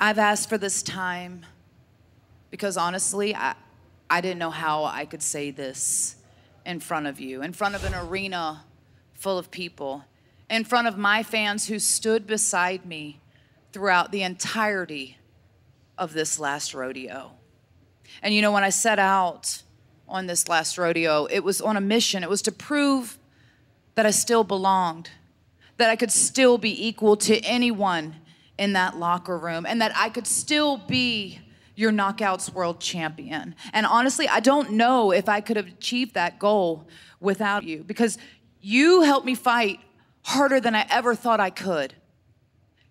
I've asked for this time because honestly, I, I didn't know how I could say this in front of you, in front of an arena full of people, in front of my fans who stood beside me throughout the entirety of this last rodeo. And you know, when I set out on this last rodeo, it was on a mission. It was to prove that I still belonged, that I could still be equal to anyone in that locker room, and that I could still be your knockouts world champion. And honestly, I don't know if I could have achieved that goal without you because you helped me fight harder than I ever thought I could.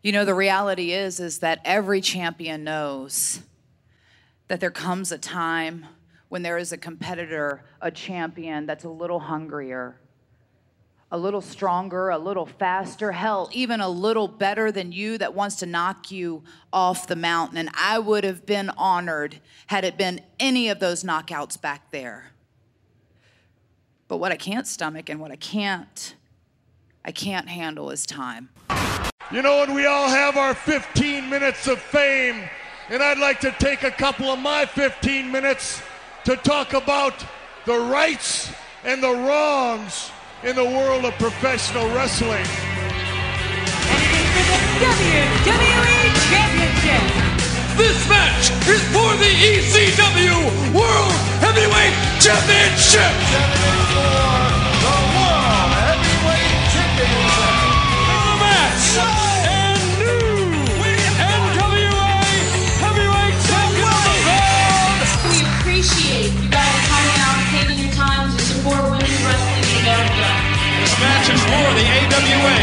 You know, the reality is is that every champion knows that there comes a time when there is a competitor, a champion that's a little hungrier, a little stronger, a little faster, hell, even a little better than you that wants to knock you off the mountain. And I would have been honored had it been any of those knockouts back there. But what I can't stomach and what I can't, I can't handle is time. You know, and we all have our 15 minutes of fame. And I'd like to take a couple of my 15 minutes to talk about the rights and the wrongs in the world of professional wrestling. WWE Championship. This match is for the ECW World Heavyweight Championship. For the AWA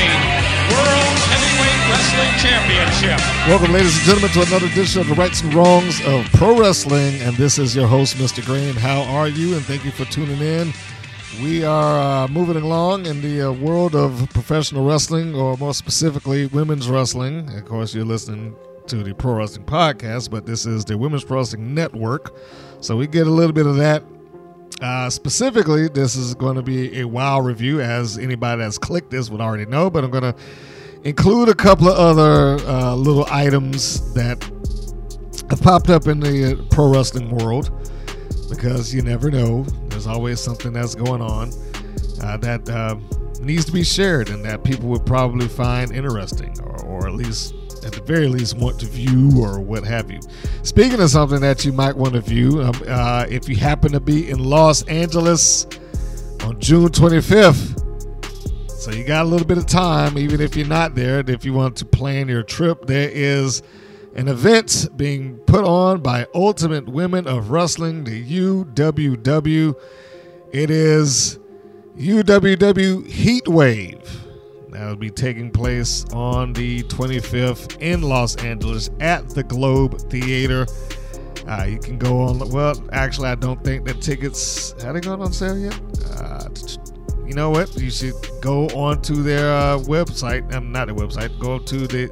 World Heavyweight Wrestling Championship. Welcome, ladies and gentlemen, to another edition of the Rights and Wrongs of Pro Wrestling. And this is your host, Mr. Green. How are you? And thank you for tuning in. We are uh, moving along in the uh, world of professional wrestling, or more specifically, women's wrestling. Of course, you're listening to the Pro Wrestling Podcast, but this is the Women's Pro Wrestling Network. So we get a little bit of that. Uh, specifically, this is going to be a WoW review, as anybody that's clicked this would already know, but I'm going to include a couple of other uh, little items that have popped up in the uh, pro wrestling world because you never know. There's always something that's going on uh, that uh, needs to be shared and that people would probably find interesting or, or at least at the very least want to view or what have you. Speaking of something that you might want to view, um, uh, if you happen to be in Los Angeles on June 25th, so you got a little bit of time, even if you're not there. If you want to plan your trip, there is an event being put on by Ultimate Women of Wrestling, the UWW. It is UWW Heat Wave. That'll be taking place on the 25th in Los Angeles at the Globe Theater. Uh, you can go on. Well, actually, I don't think that tickets have they gone on sale yet. Uh, you know what? You should go onto their uh, website. Um, not their website. Go to the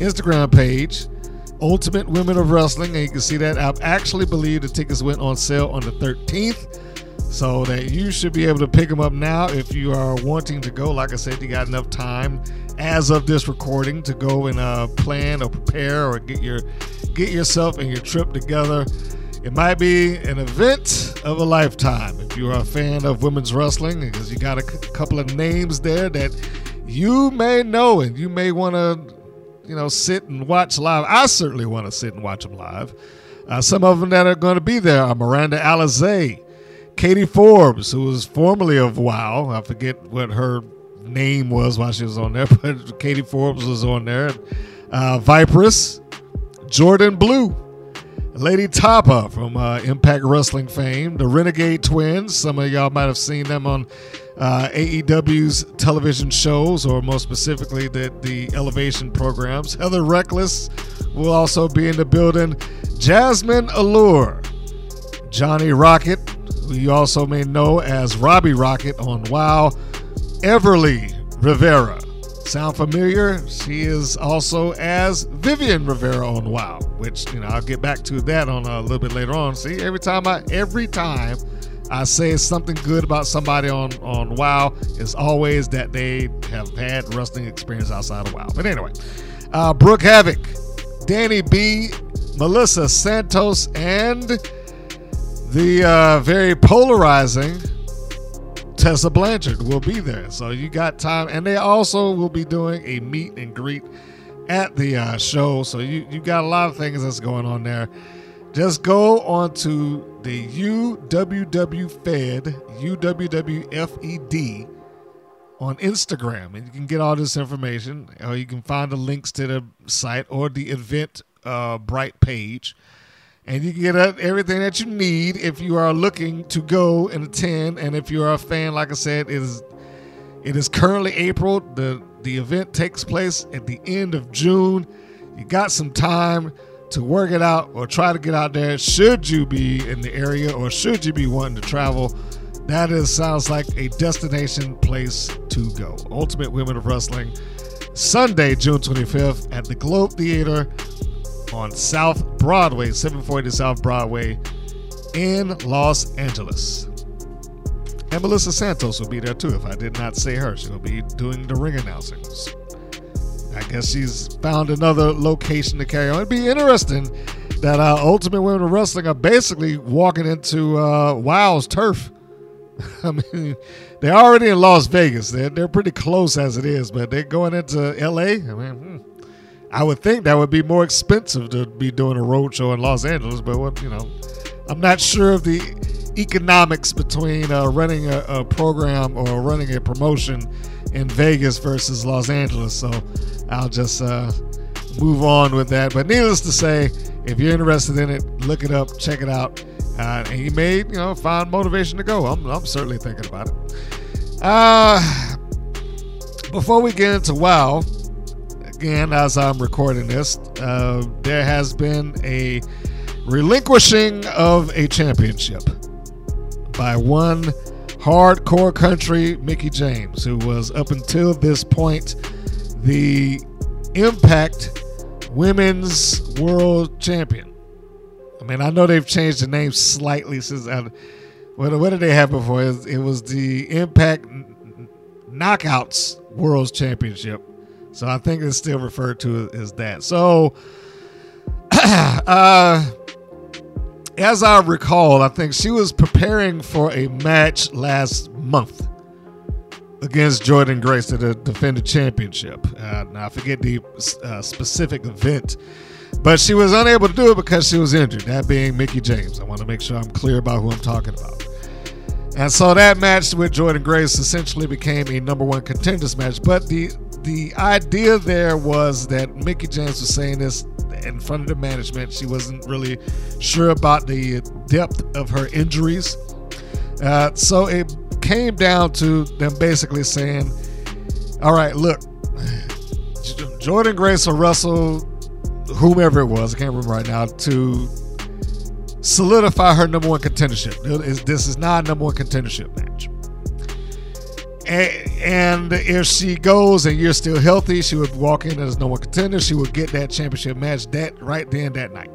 Instagram page, Ultimate Women of Wrestling, and you can see that. I actually believe the tickets went on sale on the 13th. So that you should be able to pick them up now if you are wanting to go. Like I said, you got enough time as of this recording to go and uh, plan or prepare or get your get yourself and your trip together. It might be an event of a lifetime if you are a fan of women's wrestling because you got a c- couple of names there that you may know and you may want to, you know, sit and watch live. I certainly want to sit and watch them live. Uh, some of them that are going to be there are Miranda Alizé, Katie Forbes, who was formerly of WoW. I forget what her name was while she was on there, but Katie Forbes was on there. Uh, Viperous, Jordan Blue, Lady Tapa from uh, Impact Wrestling fame, the Renegade Twins. Some of y'all might have seen them on uh, AEW's television shows, or more specifically, the, the Elevation programs. Heather Reckless will also be in the building. Jasmine Allure, Johnny Rocket, who you also may know as Robbie Rocket on WoW, Everly Rivera. Sound familiar? She is also as Vivian Rivera on WoW, which you know I'll get back to that on a little bit later on. See, every time I every time I say something good about somebody on on WoW, it's always that they have had wrestling experience outside of WoW. But anyway, uh, Brooke Havoc, Danny B, Melissa Santos, and the uh, very polarizing Tessa Blanchard will be there. So you got time, and they also will be doing a meet and greet at the uh, show. So you you got a lot of things that's going on there. Just go on to the UWW Fed UWWFED on Instagram, and you can get all this information, or you can find the links to the site or the event uh, Bright page and you can get everything that you need if you are looking to go and attend. And if you are a fan, like I said, it is it is currently April. the The event takes place at the end of June. You got some time to work it out or try to get out there. Should you be in the area or should you be wanting to travel? That is sounds like a destination place to go. Ultimate Women of Wrestling, Sunday, June 25th at the Globe Theater on South Broadway, 740 South Broadway in Los Angeles. And Melissa Santos will be there too. If I did not say her, she will be doing the ring announcings. I guess she's found another location to carry on. It'd be interesting that uh, Ultimate Women of Wrestling are basically walking into uh, WOW's turf. I mean, they're already in Las Vegas. They're, they're pretty close as it is, but they're going into LA. I mean, hmm. I would think that would be more expensive to be doing a road show in Los Angeles, but what you know, I'm not sure of the economics between uh, running a, a, program or running a promotion in Vegas versus Los Angeles. So I'll just uh, move on with that. But needless to say, if you're interested in it, look it up, check it out, uh, and you may you know find motivation to go. I'm, I'm certainly thinking about it. Uh, before we get into WoW again, as I'm recording this, uh, there has been a relinquishing of a championship by one hardcore country Mickie James, who was up until this point the Impact Women's World Champion. I mean, I know they've changed the name slightly since. I, what, what did they have before? It was the Impact Knockouts World Championship. So I think it's still referred to as that. So, uh, as I recall, I think she was preparing for a match last month against Jordynne Grace to defend the championship. Uh, now I forget the uh, specific event, but she was unable to do it because she was injured. That being Mickie James. I want to make sure I'm clear about who I'm talking about. And so that match with Jordynne Grace essentially became a number one contenders match. But the the idea there was that Mickie James was saying this in front of the management. She wasn't really sure about the depth of her injuries. Uh, so it came down to them basically saying, all right, look, Jordynne Grace or Russell, whomever it was, I can't remember right now, to solidify her number one contendership. This is not a number one contendership match. And if she goes and you're still healthy, she would walk in as number one contender. She would get that championship match that right then that night.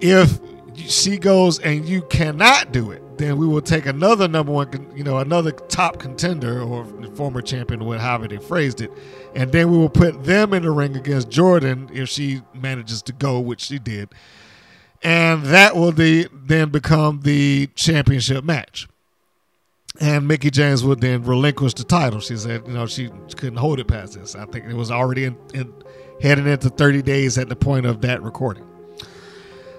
If she goes and you cannot do it, then we will take another number one, you know, another top contender or former champion, however they phrased it, and then we will put them in the ring against Jordynne if she manages to go, which she did, and that will the, then become the championship match and Mickie James would then relinquish the title. She said, you know, she couldn't hold it past this. I think it was already in, in, heading into 30 days at the point of that recording.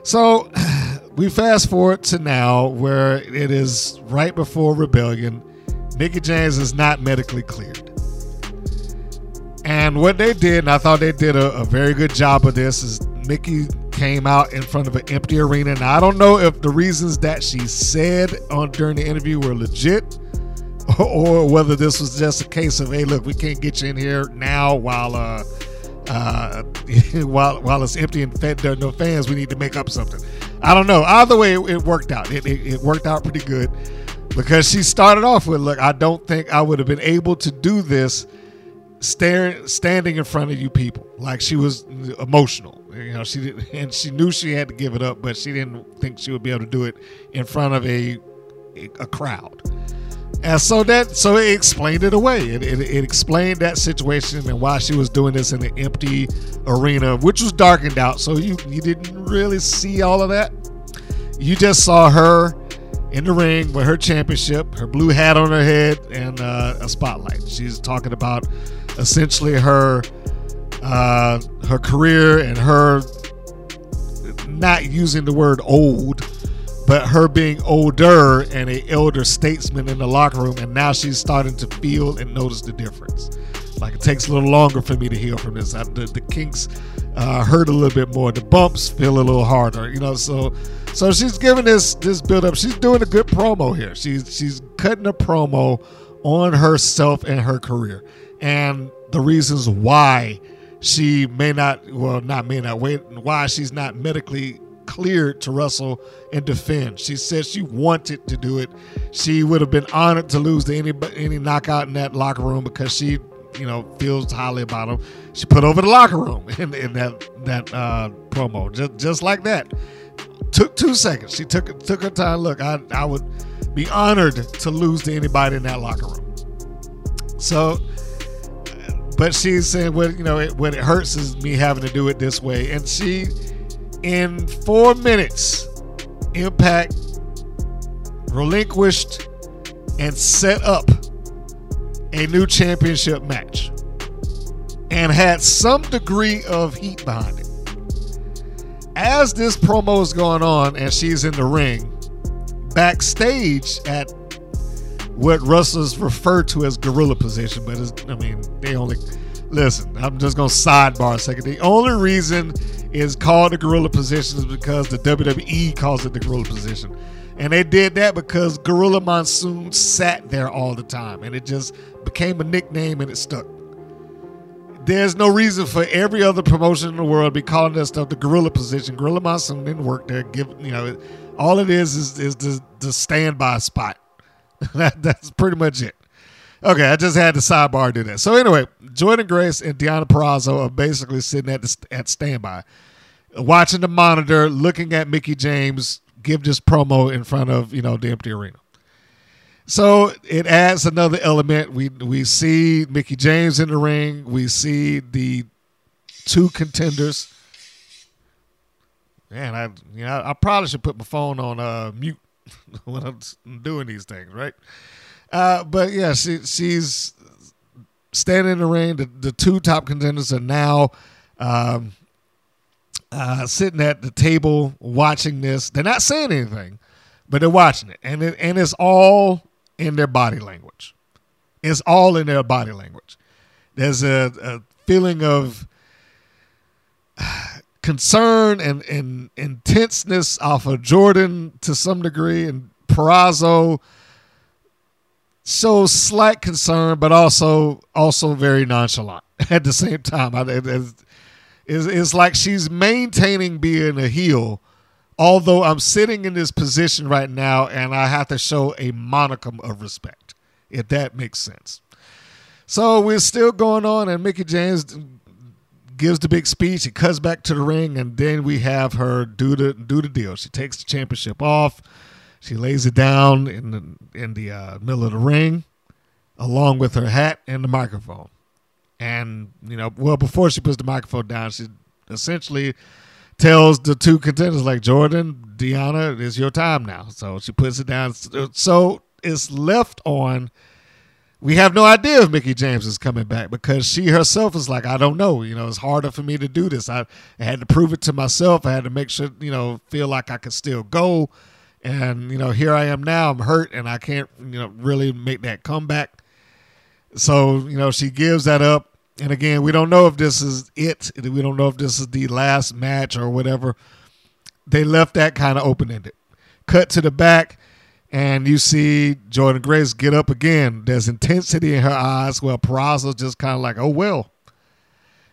So we fast forward to now where it is right before Rebellion. Mickie James is not medically cleared. And what they did, and I thought they did a, a very good job of this, is Mickie came out in front of an empty arena. Now I don't know if the reasons that she said on during the interview were legit, or, or whether this was just a case of, hey, look, we can't get you in here now while uh, uh, while while it's empty and fed, there are no fans. We need to make up something. I don't know. Either way, it, it worked out. It, it, it worked out pretty good because she started off with, look, I don't think I would have been able to do this staring standing in front of you people like she was emotional you know she did, and she knew she had to give it up but she didn't think she would be able to do it in front of a a crowd And so that so it explained it away. It, it, it explained that situation and why she was doing this in an empty arena, which was darkened out. So you you didn't really see all of that. You just saw her in the ring with her championship, her blue hat on her head, and uh, a spotlight. She's talking about essentially her uh, her career and her not using the word old, but her being older and a elder statesman in the locker room, and now she's starting to feel and notice the difference. Like it takes a little longer for me to heal from this. I, the, the kinks uh, hurt a little bit more. The bumps feel a little harder, you know. So, so she's giving this this build up. She's doing a good promo here. She's she's cutting a promo on herself and her career, and the reasons why she may not, well, not may not wait, why she's not medically cleared to wrestle and defend. She said she wanted to do it. She would have been honored to lose to any any knockout in that locker room because she, you know, feels highly about him. She put over the locker room in, in that that uh, promo, just just like that. Took two seconds. She took took her time. Look, I I would be honored to lose to anybody in that locker room. So but she's saying what you know it, what it hurts is me having to do it this way. And she in four minutes impact relinquished and set up a new championship match and had some degree of heat behind it. As this promo is going on and she's in the ring backstage at what wrestlers refer to as gorilla position, but I mean, they only listen. I'm just gonna sidebar a second. The only reason is called the gorilla position is because the WWE calls it the gorilla position, and they did that because Gorilla Monsoon sat there all the time, and it just became a nickname and it stuck. There's no reason for every other promotion in the world to be calling that stuff the gorilla position. Gorilla Monsoon didn't work there. Give you know, all it is is is the the standby spot that, that's pretty much it. Okay, I just had the sidebar do that. So anyway, Jordynne Grace and Deonna Purrazzo are basically sitting at the, at standby, watching the monitor, looking at Mickie James give this promo in front of you know the empty arena. So it adds another element. We we see Mickie James in the ring. We see the two contenders. Man, I you know I probably should put my phone on uh, mute when I'm doing these things, right? Uh, but yeah, she, she's standing in the ring. The, the two top contenders are now um, uh, sitting at the table watching this. They're not saying anything, but they're watching it, and it, and it's all in their body language. It's all in their body language. There's a, a feeling of concern and, and intenseness off of Jordynne to some degree, and Purrazzo shows slight concern, but also also very nonchalant at the same time. I It's, it's like she's maintaining being a heel, although I'm sitting in this position right now and I have to show a monicum of respect, if that makes sense. So we're still going on, and Mickie James gives the big speech. She cuts back to the ring, and then we have her do the do the deal. She takes the championship off. She lays it down in the in the uh, middle of the ring, along with her hat and the microphone. And you know, well, before she puts the microphone down, she essentially tells the two contenders, like Jordynne, Deonna, it's your time now. So she puts it down. So it's left on we have no idea if Mickie James is coming back because she herself is like, I don't know. You know, it's harder for me to do this. I, I had to prove it to myself. I had to make sure, you know, feel like I could still go. And, you know, here I am now. I'm hurt and I can't, you know, really make that comeback. So, you know, she gives that up. And again, we don't know if this is it. We don't know if this is the last match or whatever. They left that kind of open ended. Cut to the back and you see Jordynne Grace get up again. There's intensity in her eyes. Well, Purrazzo's just kind of like, oh well.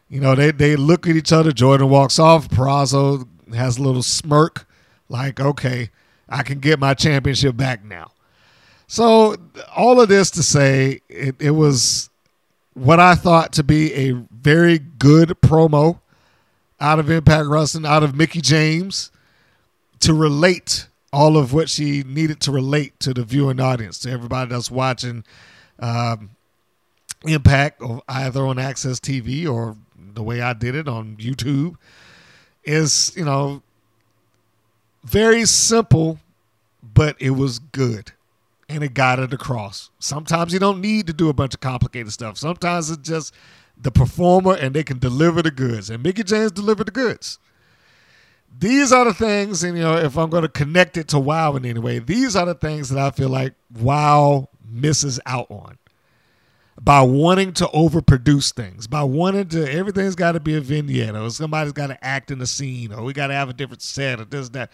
You know, they they look at each other. Jordynne walks off. Purrazzo has a little smirk, like, okay, I can get my championship back now. So all of this to say, it, it was what I thought to be a very good promo out of Impact Wrestling, out of Mickie James, to relate all of what she needed to relate to the viewing audience, to everybody that's watching um, Impact, either on AXS TV or the way I did it on YouTube, is you know very simple, but it was good. And it got it across. Sometimes you don't need to do a bunch of complicated stuff. Sometimes it's just the performer and they can deliver the goods. And Mickie James delivered the goods. These are the things, and you know, if I'm going to connect it to WoW in any way, these are the things that I feel like WoW misses out on by wanting to overproduce things, by wanting to everything's got to be a vignette, or somebody's got to act in the scene, or we got to have a different set, or this that.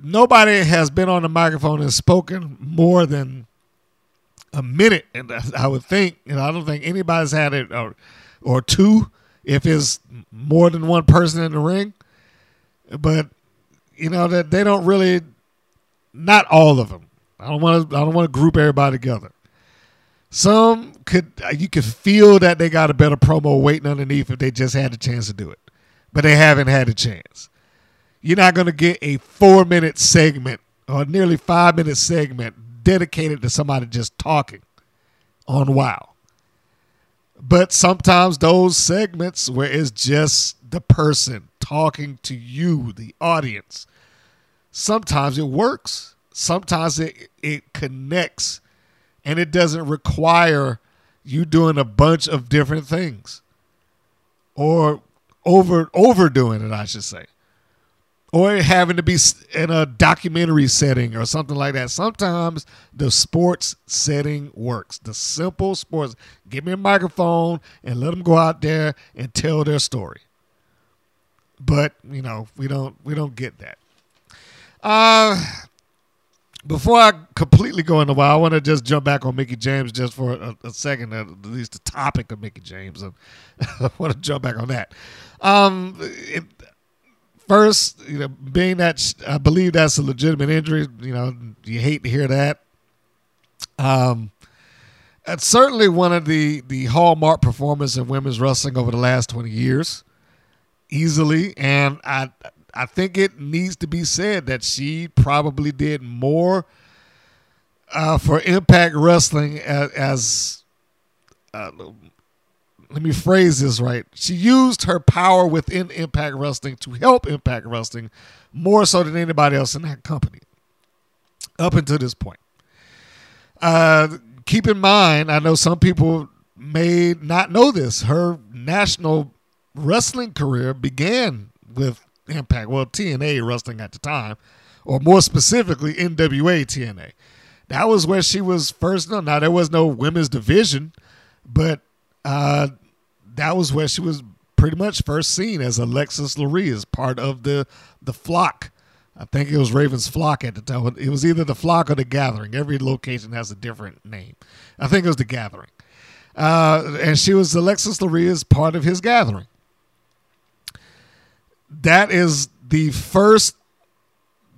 Nobody has been on the microphone and spoken more than a minute, and I would think, and I don't think anybody's had it or, or two, if it's more than one person in the ring. But you know that they don't really, not all of them. I don't want to. I don't want to group everybody together. Some could uh, you could feel that they got a better promo waiting underneath if they just had a chance to do it, but they haven't had a chance. You're not going to get a four minute segment or nearly five minute segment dedicated to somebody just talking on WoW. But sometimes those segments where it's just the person talking to you, the audience, sometimes it works. Sometimes it, it connects and it doesn't require you doing a bunch of different things or over overdoing it, I should say or having to be in a documentary setting or something like that. Sometimes the sports setting works. The simple sports. Give me a microphone and let them go out there and tell their story. But you know we don't we don't get that. Uh, before I completely go into why, I want to just jump back on Mickie James just for a, a second, at least the topic of Mickie James. I want to jump back on that. Um, it, first, you know, being that I believe that's a legitimate injury, you know, you hate to hear that. Um, it's certainly one of the the hallmark performances in women's wrestling over the last twenty years, easily, and I I think it needs to be said that she probably did more uh, for Impact Wrestling as, as uh, let me phrase this right. She used her power within Impact Wrestling to help Impact Wrestling more so than anybody else in that company up until this point. Uh, keep in mind, I know some people may not know this. Her national wrestling career began with Impact, well, TNA wrestling at the time, or more specifically, NWA TNA. That was where she was first known. Now, there was no women's division, but uh, that was where she was pretty much first seen as Alexis Laree as part of the the flock. I think it was Raven's flock at the time. It was either the flock or the gathering. Every location has a different name. I think it was the gathering. Uh, and she was Alexis Laree as part of his gathering. That is the first,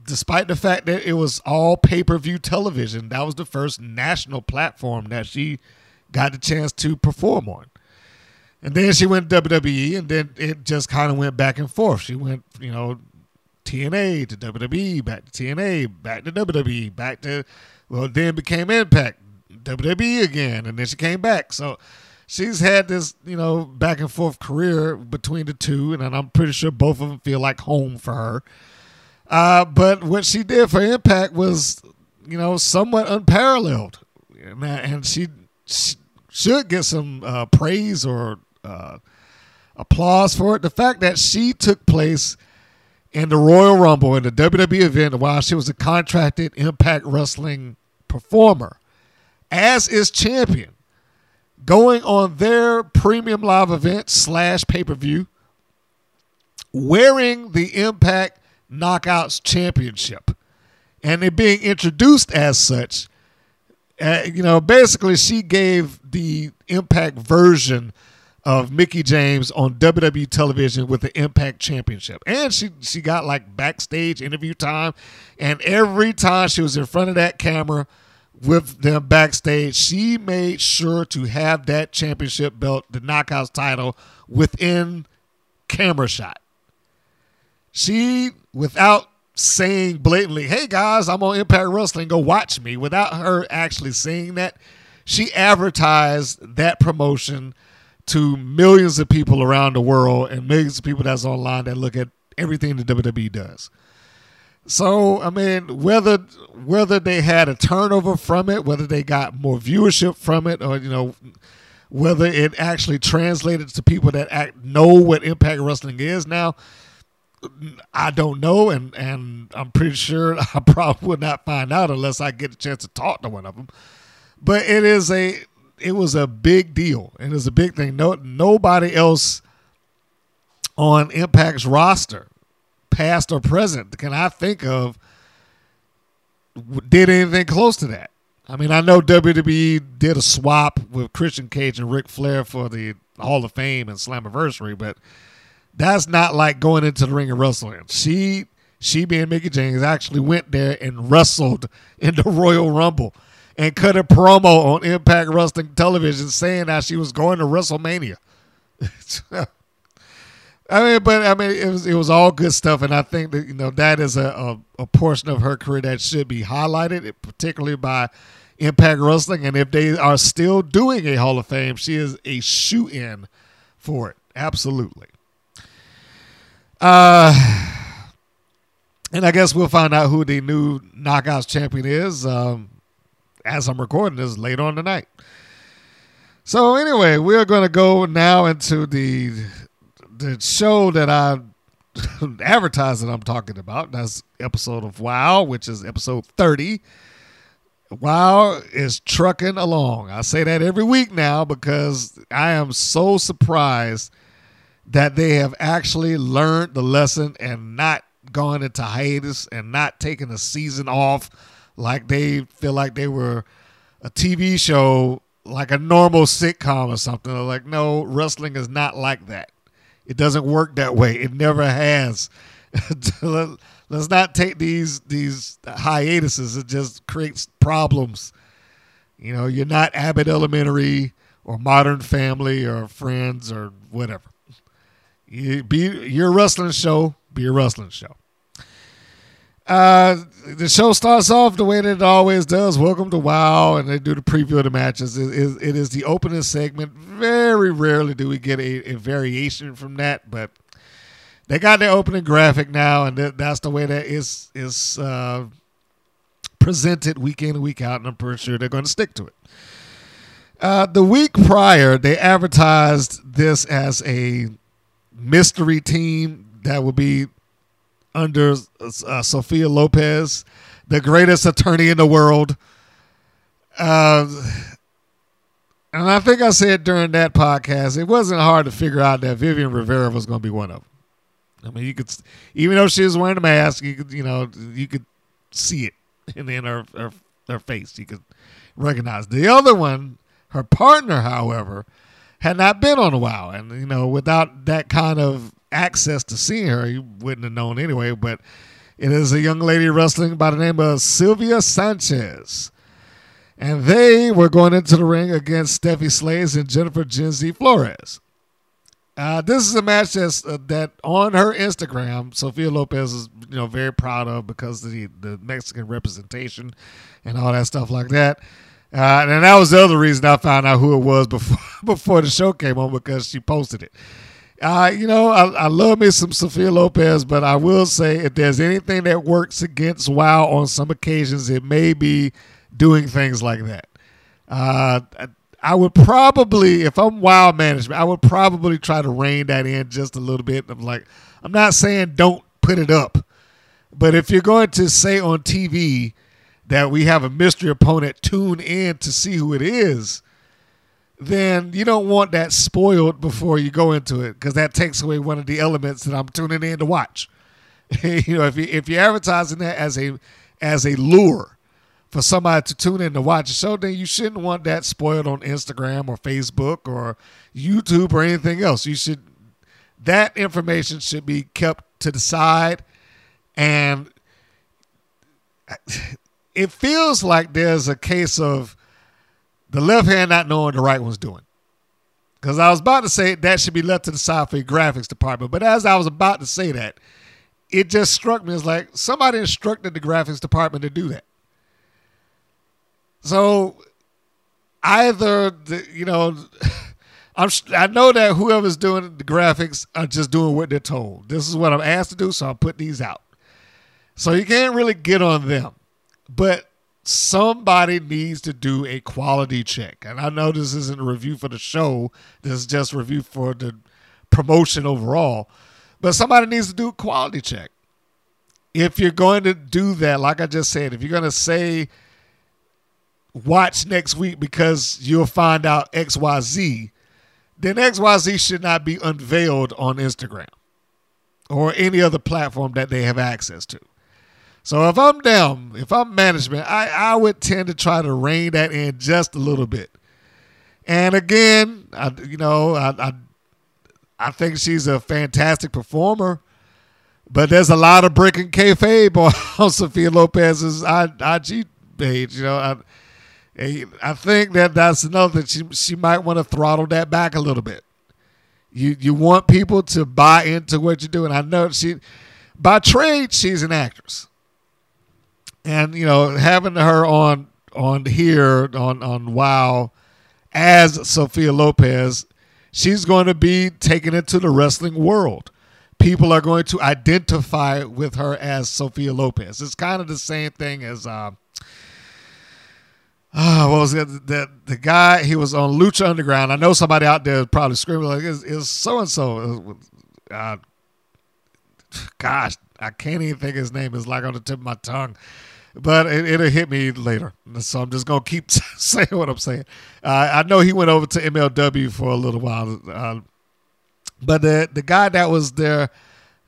despite the fact that it was all pay per view television, that was the first national platform that she got the chance to perform on. And then she went WWE, and then it just kind of went back and forth. She went, you know, TNA to WWE, back to TNA, back to WWE, back to, well, then became Impact, WWE again, and then she came back. So she's had this, you know, back and forth career between the two, and I'm pretty sure both of them feel like home for her. Uh, but what she did for Impact was, you know, somewhat unparalleled, and she, she should get some uh, praise or uh, applause for it. The fact that she took place in the Royal Rumble in the WWE event while she was a contracted Impact Wrestling performer as is champion, going on their premium live event slash pay per view, wearing the Impact Knockouts Championship, and it being introduced as such. Uh, you know, basically, she gave the Impact version of Mickie James on WWE television with the Impact Championship. And she she got like backstage interview time and every time she was in front of that camera with them backstage, she made sure to have that championship belt, the knockouts title within camera shot. She without saying blatantly, "Hey guys, I'm on Impact Wrestling. Go watch me," without her actually saying that. She advertised that promotion to millions of people around the world and millions of people that's online that look at everything the WWE does. So I mean, whether whether they had a turnover from it, whether they got more viewership from it, or you know, whether it actually translated to people that act, know what Impact Wrestling is now, I don't know, and and I'm pretty sure I probably would not find out unless I get a chance to talk to one of them. But it is a it was a big deal, and it's a big thing. No nobody else on Impact's roster, past or present, can I think of did anything close to that. I mean, I know WWE did a swap with Christian Cage and Ric Flair for the Hall of Fame and Slammiversary, but that's not like going into the ring and wrestling. She she being Mickie James actually went there and wrestled in the Royal Rumble and cut a promo on Impact Wrestling Television saying that she was going to WrestleMania. I mean, but I mean, it was it was all good stuff, and I think that you know that is a, a, a portion of her career that should be highlighted, particularly by Impact Wrestling. And if they are still doing a Hall of Fame, she is a shoe in for it. Absolutely. Uh, and I guess we'll find out who the new Knockouts champion is um, as I'm recording this later on tonight. So anyway, we're going to go now into the the show that I advertised that I'm talking about. That's episode of Wow, which is episode 30. Wow is trucking along. I say that every week now because I am so surprised that they have actually learned the lesson and not gone into hiatus and not taken a season off like they feel like they were a TV show like a normal sitcom or something. They're like, no, wrestling is not like that. It doesn't work that way. It never has. Let's not take these these hiatuses. It just creates problems. You know, you're not Abbott Elementary or Modern Family or Friends or whatever. You be your wrestling show. Be a wrestling show. Uh, the show starts off the way that it always does. Welcome to WoW, and they do the preview of the matches. It is, it is the opening segment. Very rarely do we get a, a, variation from that, but they got their opening graphic now, and that's the way that is is uh, presented week in and week out, and I'm pretty sure they're going to stick to it. Uh, the week prior, they advertised this as a mystery team that would be under uh, Sophia Lopez, the greatest attorney in the world. Uh, and I think I said during that podcast, it wasn't hard to figure out that Vivian Rivera was going to be one of them. I mean, you could, even though she was wearing a mask, you could, you know, you could see it in, in her, her, her face. You could recognize the other one. Her partner, however, had not been on a while, and you know, without that kind of access to seeing her, you wouldn't have known anyway. But it is a young lady wrestling by the name of Sylvia Sanchez. And they were going into the ring against Steffi Slays and Jennifer Genzi Flores. Uh, this is a match that's, uh, that on her Instagram, Sophia Lopez is you know very proud of because of the, the Mexican representation and all that stuff like that. Uh, and that was the other reason I found out who it was before before the show came on because she posted it. Uh, you know, I, I love me some Sophia Lopez, but I will say if there's anything that works against WoW on some occasions, it may be doing things like that. Uh, I would probably, if I'm WoW management, I would probably try to rein that in just a little bit. I'm like, I'm not saying don't put it up, but if you're going to say on TV that we have a mystery opponent, tune in to see who it is then you don't want that spoiled before you go into it because that takes away one of the elements that I'm tuning in to watch. you know, if you if you're advertising that as a as a lure for somebody to tune in to watch a show, then you shouldn't want that spoiled on Instagram or Facebook or YouTube or anything else. You should that information should be kept to the side and it feels like there's a case of the left hand not knowing the right one's doing. Because I was about to say that should be left to the your graphics department. But as I was about to say that, it just struck me as like somebody instructed the graphics department to do that. So either the, you know, I'm I know that whoever's doing the graphics are just doing what they're told. This is what I'm asked to do, so I'll put these out. So you can't really get on them, but somebody needs to do a quality check. And I know this isn't a review for the show. This is just review for the promotion overall. But somebody needs to do a quality check. If you're going to do that, like I just said, if you're going to say watch next week because you'll find out XYZ, then XYZ should not be unveiled on Instagram or any other platform that they have access to. So if I'm down, if I'm management, I, I would tend to try to rein that in just a little bit. And again, I, you know, I, I I think she's a fantastic performer, but there's a lot of breaking kayfabe on, Sophia Lopez's IG page. You know, I, I think that that's another that she she might want to throttle that back a little bit. You you want people to buy into what you're doing. I know she by trade she's an actress, and you know having her on on here on on Wow as Sophia Lopez, she's going to be taken into the wrestling world. People are going to identify with her as Sophia Lopez. It's kind of the same thing as. Uh, Oh, what was it? The, the guy, he was on Lucha Underground. I know somebody out there probably screaming, like, is so and so. Gosh, I can't even think his name. is like on the tip of my tongue. But it, will hit me later. So I'm just to keep saying what I'm saying. Uh, I know he went over to MLW for a little while. Uh, but the, the guy that was their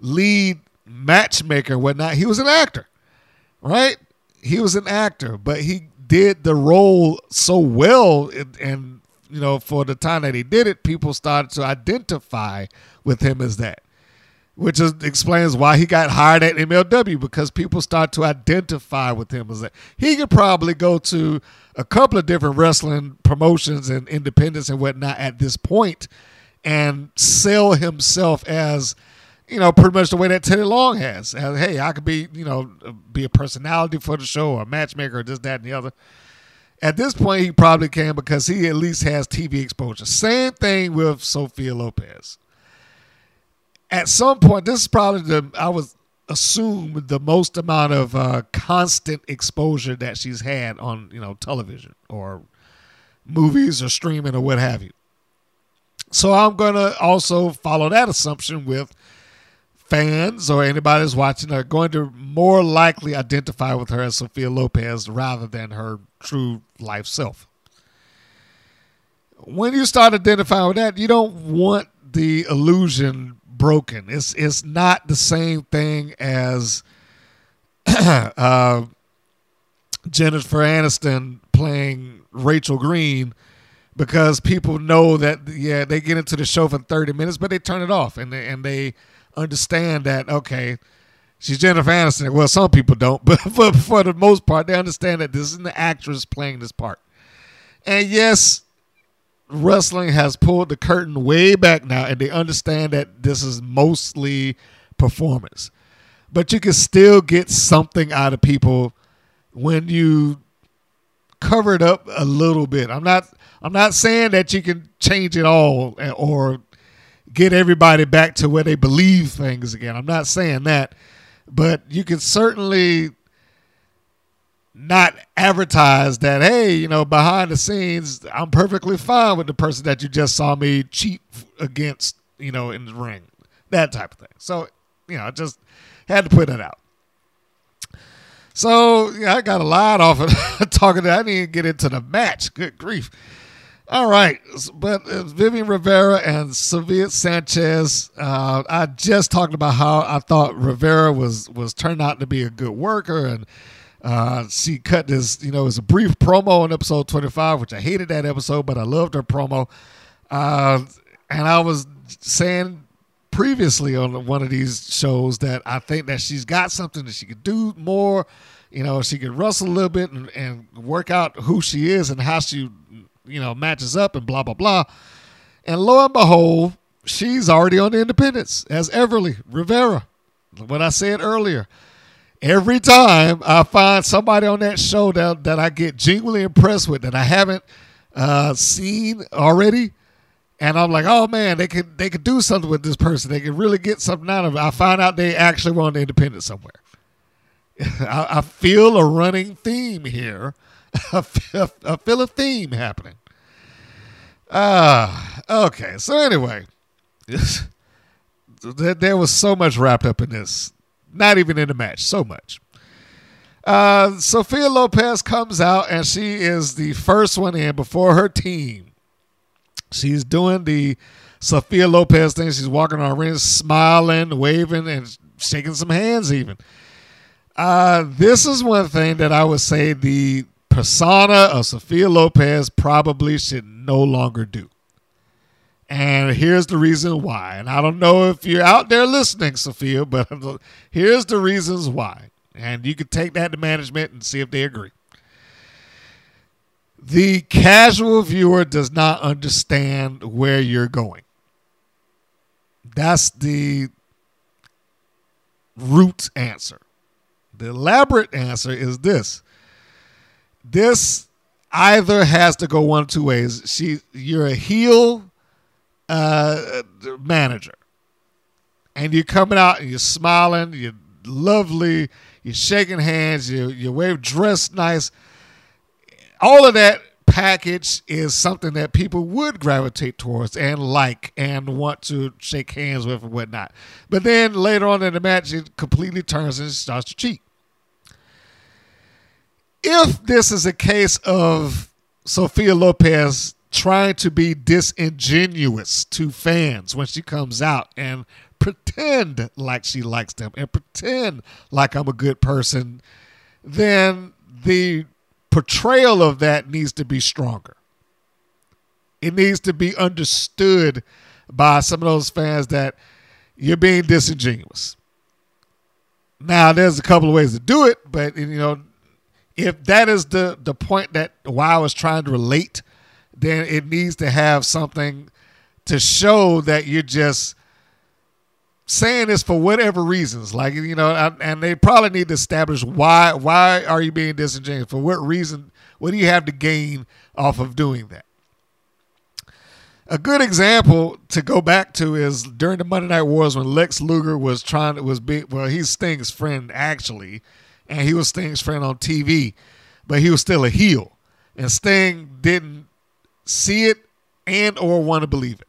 lead matchmaker whatnot, he was an actor, right? He was an actor, but he did the role so well and, and you know for the time that he did it people started to identify with him as that which is, explains why he got hired at MLW because people start to identify with him as that. He could probably go to a couple of different wrestling promotions and independents and whatnot at this point and sell himself as you know, pretty much the way that Teddy Long has. Uh, hey, I could be, you know, be a personality for the show or a matchmaker or this, that, and the other. At this point, he probably can because he at least has TV exposure. Same thing with Sophia Lopez. At some point, this is probably the, I was assume the most amount of uh, constant exposure that she's had on, you know, television or movies or streaming or what have you. So I'm going to also follow that assumption with fans or anybody that's watching are going to more likely identify with her as Sophia Lopez rather than her true life self. When you start identifying with that, you don't want the illusion broken. It's it's not the same thing as uh, Jennifer Aniston playing Rachel Green because people know that yeah they get into the show for 30 minutes but they turn it off and they, and they understand that okay, she's Jennifer Aniston. Well, some people don't, but for for the most part, they understand that this is the actress playing this part. And yes, wrestling has pulled the curtain way back now, and they understand that this is mostly performance. But you can still get something out of people when you cover it up a little bit. I'm not I'm not saying that you can change it all or get everybody back to where they believe things again. I'm not saying that, but you can certainly not advertise that hey you know behind the scenes i'm perfectly fine with the person that you just saw me cheat against you know in the ring that type of thing. So you know i just had to put that out. So yeah i got a lot off of talking that. I didn't even get into the match. Good grief. All right, but uh, Vivian Rivera and Sylvia Sanchez. Uh, I just talked about how I thought Rivera was was turned out to be a good worker, and uh, she cut this. You know, it was a brief promo in episode twenty five, which I hated that episode, but I loved her promo. Uh, and I was saying previously on one of these shows that I think that she's got something that she could do more. You know, she could wrestle a little bit and, and work out who she is and how she you know, matches up and blah, blah, blah. And lo and behold, she's already on the independence as Everly Rivera. what I said earlier. Every time I find somebody on that show that, that I get genuinely impressed with that I haven't uh, seen already, and I'm like, oh man, they could they could do something with this person. They could really get something out of it. I find out they actually were on the independent somewhere. I, I, feel a running theme here. I feel, a theme happening. Ah, uh, okay. So anyway, there was so much wrapped up in this. Not even in the match, so much. Uh, Sophia Lopez comes out and she is the first one in before her team. She's doing the Sophia Lopez thing. She's walking on ring, smiling, waving, and shaking some hands even. Uh, this is one thing that I would say the persona of Sophia Lopez probably should no longer do. And here's the reason why. And I don't know if you're out there listening, Sophia, but here's the reasons why. And you can take that to management and see if they agree. The casual viewer does not understand where you're going. That's the root answer. The elaborate answer is this. This either has to go one of two ways. She you're a heel uh, manager. And you're coming out and you're smiling, you're lovely, you're shaking hands, you you wave dressed nice all of that package is something that people would gravitate towards and like and want to shake hands with and whatnot. But then later on in the match, it completely turns and starts to cheat. If this is a case of Sophia Lopez trying to be disingenuous to fans when she comes out and pretend like she likes them and pretend like I'm a good person, then the portrayal of that needs to be stronger. It needs to be understood by some of those fans that you're being disingenuous. Now, there's a couple of ways to do it, but you know, if that is the the point that why I was trying to relate, then it needs to have something to show that you're just saying this for whatever reasons. Like you know and they probably need to establish why why are you being disingenuous? For what reason what do you have to gain off of doing that? A good example to go back to is during the Monday Night Wars when Lex Luger was trying to was be well he's Sting's friend actually, and he was Sting's friend on TV, but he was still a heel, and Sting didn't see it and or want to believe it.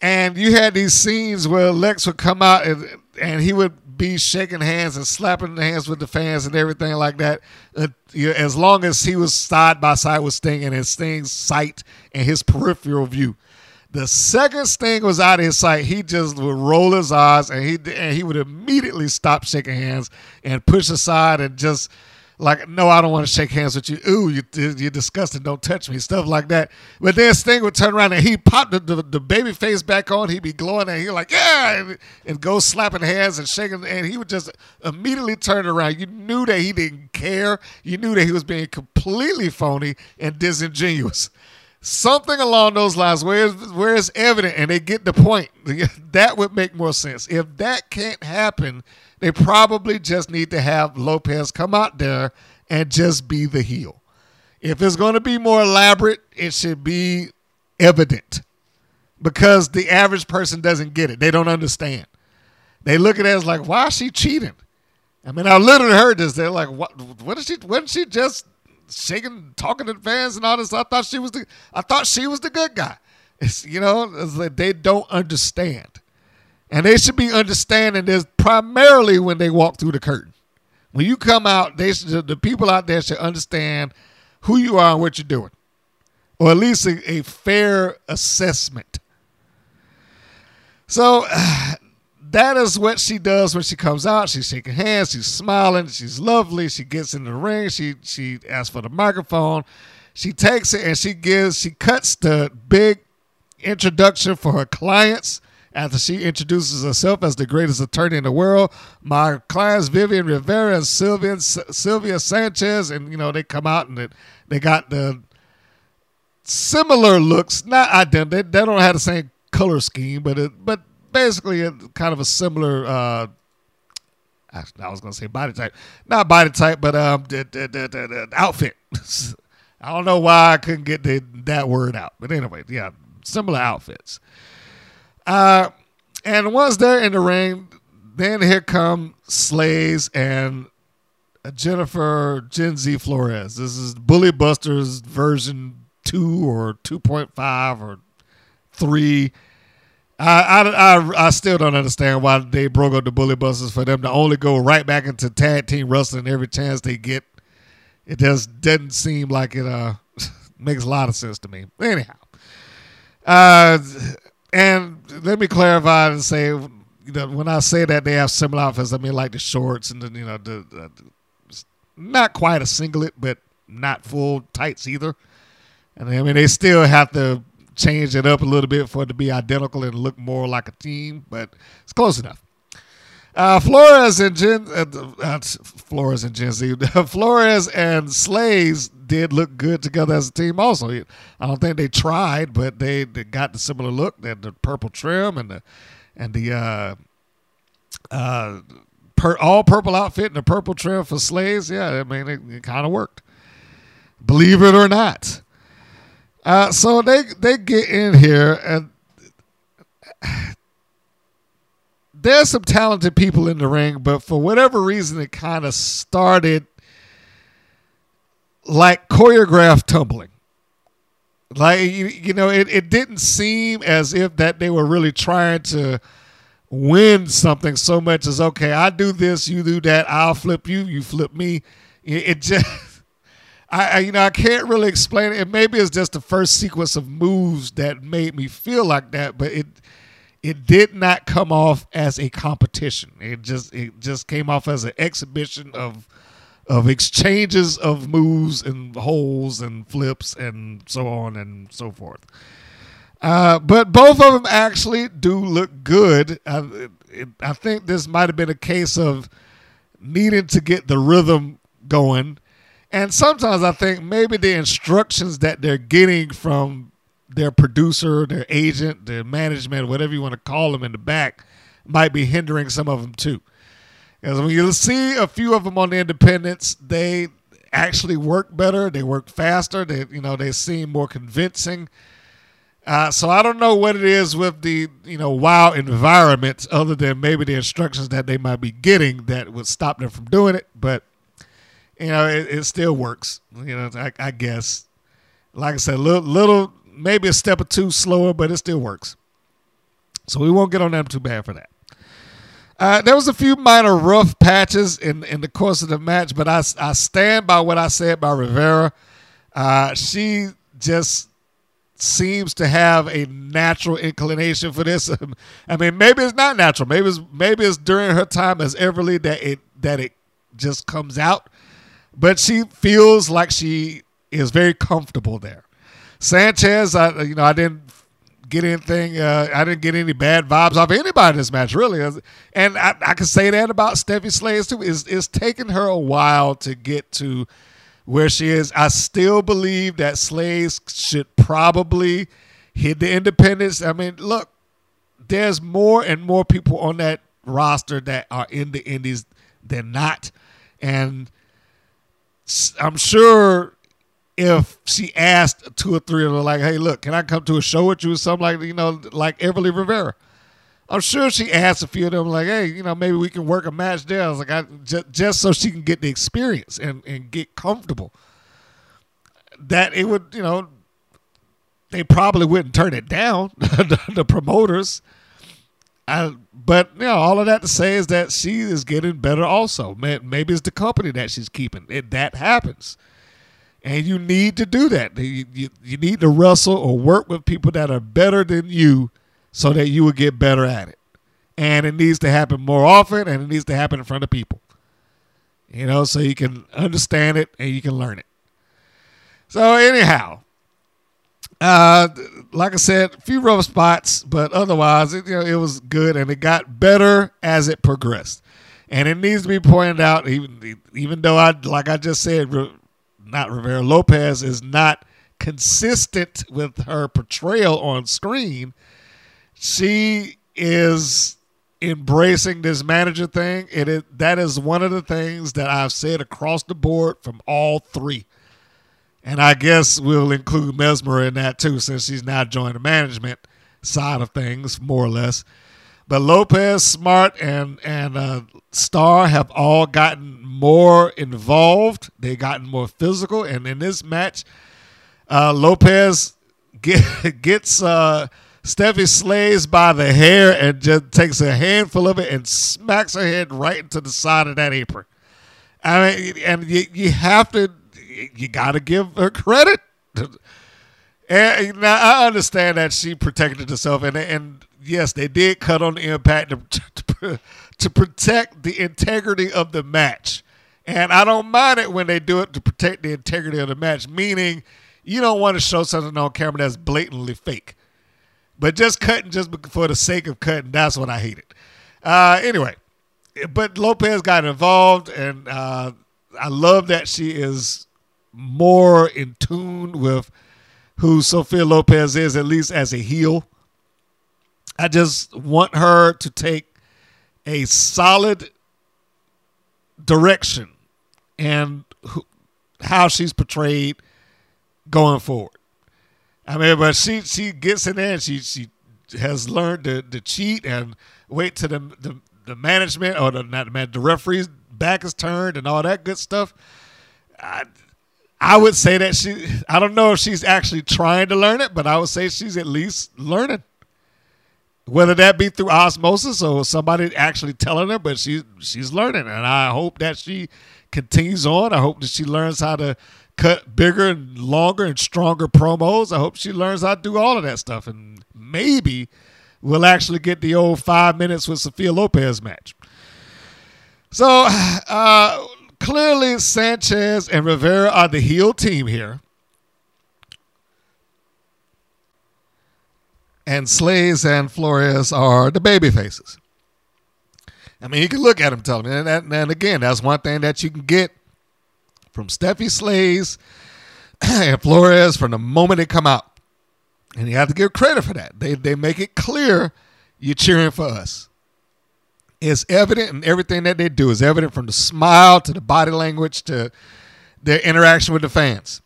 And you had these scenes where Lex would come out and, and he would be shaking hands and slapping the hands with the fans and everything like that. Uh, as long as he was side by side with Sting and his Sting's sight and his peripheral view. The second Sting was out of his sight, he just would roll his eyes and he and he would immediately stop shaking hands and push aside and just like, no, I don't want to shake hands with you. Ooh, you, you're disgusting. Don't touch me. Stuff like that. But then Sting would turn around and he popped the, the, the baby face back on. He'd be glowing and he'd like, yeah, and, and go slapping hands and shaking. And he would just immediately turn around. You knew that he didn't care. You knew that he was being completely phony and disingenuous. Something along those lines where, where it's evident and they get the point. That would make more sense. If that can't happen, they probably just need to have Lopez come out there and just be the heel. If it's going to be more elaborate, it should be evident because the average person doesn't get it. They don't understand. They look at it as like, why is she cheating? I mean, I literally heard this. They're like, what? What is she? Wasn't she just shaking, talking to fans and all this? I thought she was the. I thought she was the good guy. It's you know, like they don't understand. And they should be understanding this primarily when they walk through the curtain. When you come out, they should, the people out there should understand who you are and what you're doing, or at least a, a fair assessment. So that is what she does when she comes out. She's shaking hands, she's smiling, she's lovely. She gets in the ring, she she asks for the microphone, she takes it and she gives she cuts the big introduction for her clients after she introduces herself as the greatest attorney in the world. My clients, Vivian Rivera and Sylvia, Sylvia Sanchez, and you know they come out and they, got the similar looks, not identical. They, they don't have the same color scheme, but it, but basically a, kind of a similar uh, I, was gonna say body type, not body type, but um, the, the, the, the outfit. I don't know why I couldn't get the, that word out, but anyway, yeah, similar outfits. Uh, and once they're in the ring, then here come Slays and Jennifer Gen Z Flores. This is Bully Busters version two or two point five or three. I, I, I, I still don't understand why they broke up the Bully Busters for them to only go right back into tag team wrestling every chance they get. It just doesn't seem like it uh makes a lot of sense to me. Anyhow, uh, and let me clarify and say, you know, when I say that they have similar outfits, I mean like the shorts and the you know the, the not quite a singlet, but not full tights either. And I mean they still have to change it up a little bit for it to be identical and look more like a team, but it's close enough. Uh, Flores and Gen, uh, uh, Flores and Gen Z, Flores and Slays did look good together as a team. Also, I don't think they tried, but they, they got the similar look. They the purple trim and the and the uh, uh, per, all purple outfit and the purple trim for Slays. Yeah, I mean it, it kind of worked. Believe it or not. Uh, so they they get in here and there's some talented people in the ring, but for whatever reason, it kind of started like choreographed tumbling. Like you, you know, it, it didn't seem as if that they were really trying to win something so much as okay, I do this, you do that, I'll flip you, you flip me. It, it just I, I, you know I can't really explain it. Maybe it's just the first sequence of moves that made me feel like that, but it it did not come off as a competition. It just it just came off as an exhibition of of exchanges of moves and holes and flips and so on and so forth. Uh, but both of them actually do look good. I, it, I think this might have been a case of needing to get the rhythm going. And sometimes I think maybe the instructions that they're getting from their producer, their agent, their management, whatever you want to call them in the back, might be hindering some of them too. Because when you see a few of them on the independents, they actually work better. They work faster. They, you know, they seem more convincing. Uh, so I don't know what it is with the you know wow environment, other than maybe the instructions that they might be getting that would stop them from doing it. But you know, it, it still works. You know, I, I guess. Like I said, little, little maybe a step or two slower, but it still works. So we won't get on them too bad for that. Uh, there was a few minor rough patches in, in the course of the match, but I, I stand by what I said by Rivera. Uh, she just seems to have a natural inclination for this. I mean, maybe it's not natural. Maybe it's maybe it's during her time as Everly that it that it just comes out. But she feels like she is very comfortable there. Sanchez, I you know I didn't get anything. Uh, I didn't get any bad vibes off anybody in this match, really. And I, I can say that about Steffi Slays too. It's, it's taken her a while to get to where she is. I still believe that Slays should probably hit the independents. I mean, look, there's more and more people on that roster that are in the indies than not. And I'm sure if she asked two or three of them, like, hey, look, can I come to a show with you or something like, you know, like Everly Rivera? I'm sure she asked a few of them, like, hey, you know, maybe we can work a match there. I was like, I, just, just so she can get the experience and, and get comfortable. That it would, you know, they probably wouldn't turn it down, the, the promoters. I, but you know, all of that to say is that she is getting better. Also, maybe it's the company that she's keeping. It, that happens and you need to do that. You, you, you, need to wrestle or work with people that are better than you so that you will get better at it. And it needs to happen more often and it needs to happen in front of people. You know, so you can understand it and you can learn it. So, anyhow, uh, like I said, a few rough spots, but otherwise, it, you know, it was good and it got better as it progressed. And it needs to be pointed out, even even though I, like I just said, not Rivera Lopez is not consistent with her portrayal on screen, she is embracing this manager thing. It is that is one of the things that I've said across the board from all three. And I guess we'll include Mesmer in that too, since she's now joined the management side of things, more or less. But Lopez, Smart, and and uh, Star have all gotten more involved. They've gotten more physical, and in this match, uh, Lopez get, gets uh, Steffi Slays by the hair and just takes a handful of it and smacks her head right into the side of that apron. I mean, and you, you have to, you got to give her credit. And now I understand that she protected herself, and and yes, they did cut on the impact to, to, to protect the integrity of the match. And I don't mind it when they do it to protect the integrity of the match, meaning you don't want to show something on camera that's blatantly fake. But just cutting just for the sake of cutting, that's what I hated. Uh, anyway, but Lopez got involved, and uh, I love that she is more in tune with who Sophia Lopez is, at least as a heel. I just want her to take a solid direction and how she's portrayed going forward. I mean, but she she gets in there and she she has learned to, to cheat and wait to the, the the management or the not the man, the referee's back is turned and all that good stuff. I, I would say that she I don't know if she's actually trying to learn it, but I would say she's at least learning. Whether that be through osmosis or somebody actually telling her, but she she's learning, and I hope that she continues on. I hope that she learns how to cut bigger and longer and stronger promos. I hope she learns how to do all of that stuff, and maybe we'll actually get the old five minutes with Sophia Lopez match. So uh, clearly, Sanchez and Rivera are the heel team here. And Slays and Flores are the baby faces. I mean, you can look at them, tell them, and, that, and again, that's one thing that you can get from Steffi Slays and Flores from the moment they come out, and you have to give credit for that. They they make it clear you're cheering for us. It's evident in everything that they do. It's evident from the smile to the body language to their interaction with the fans,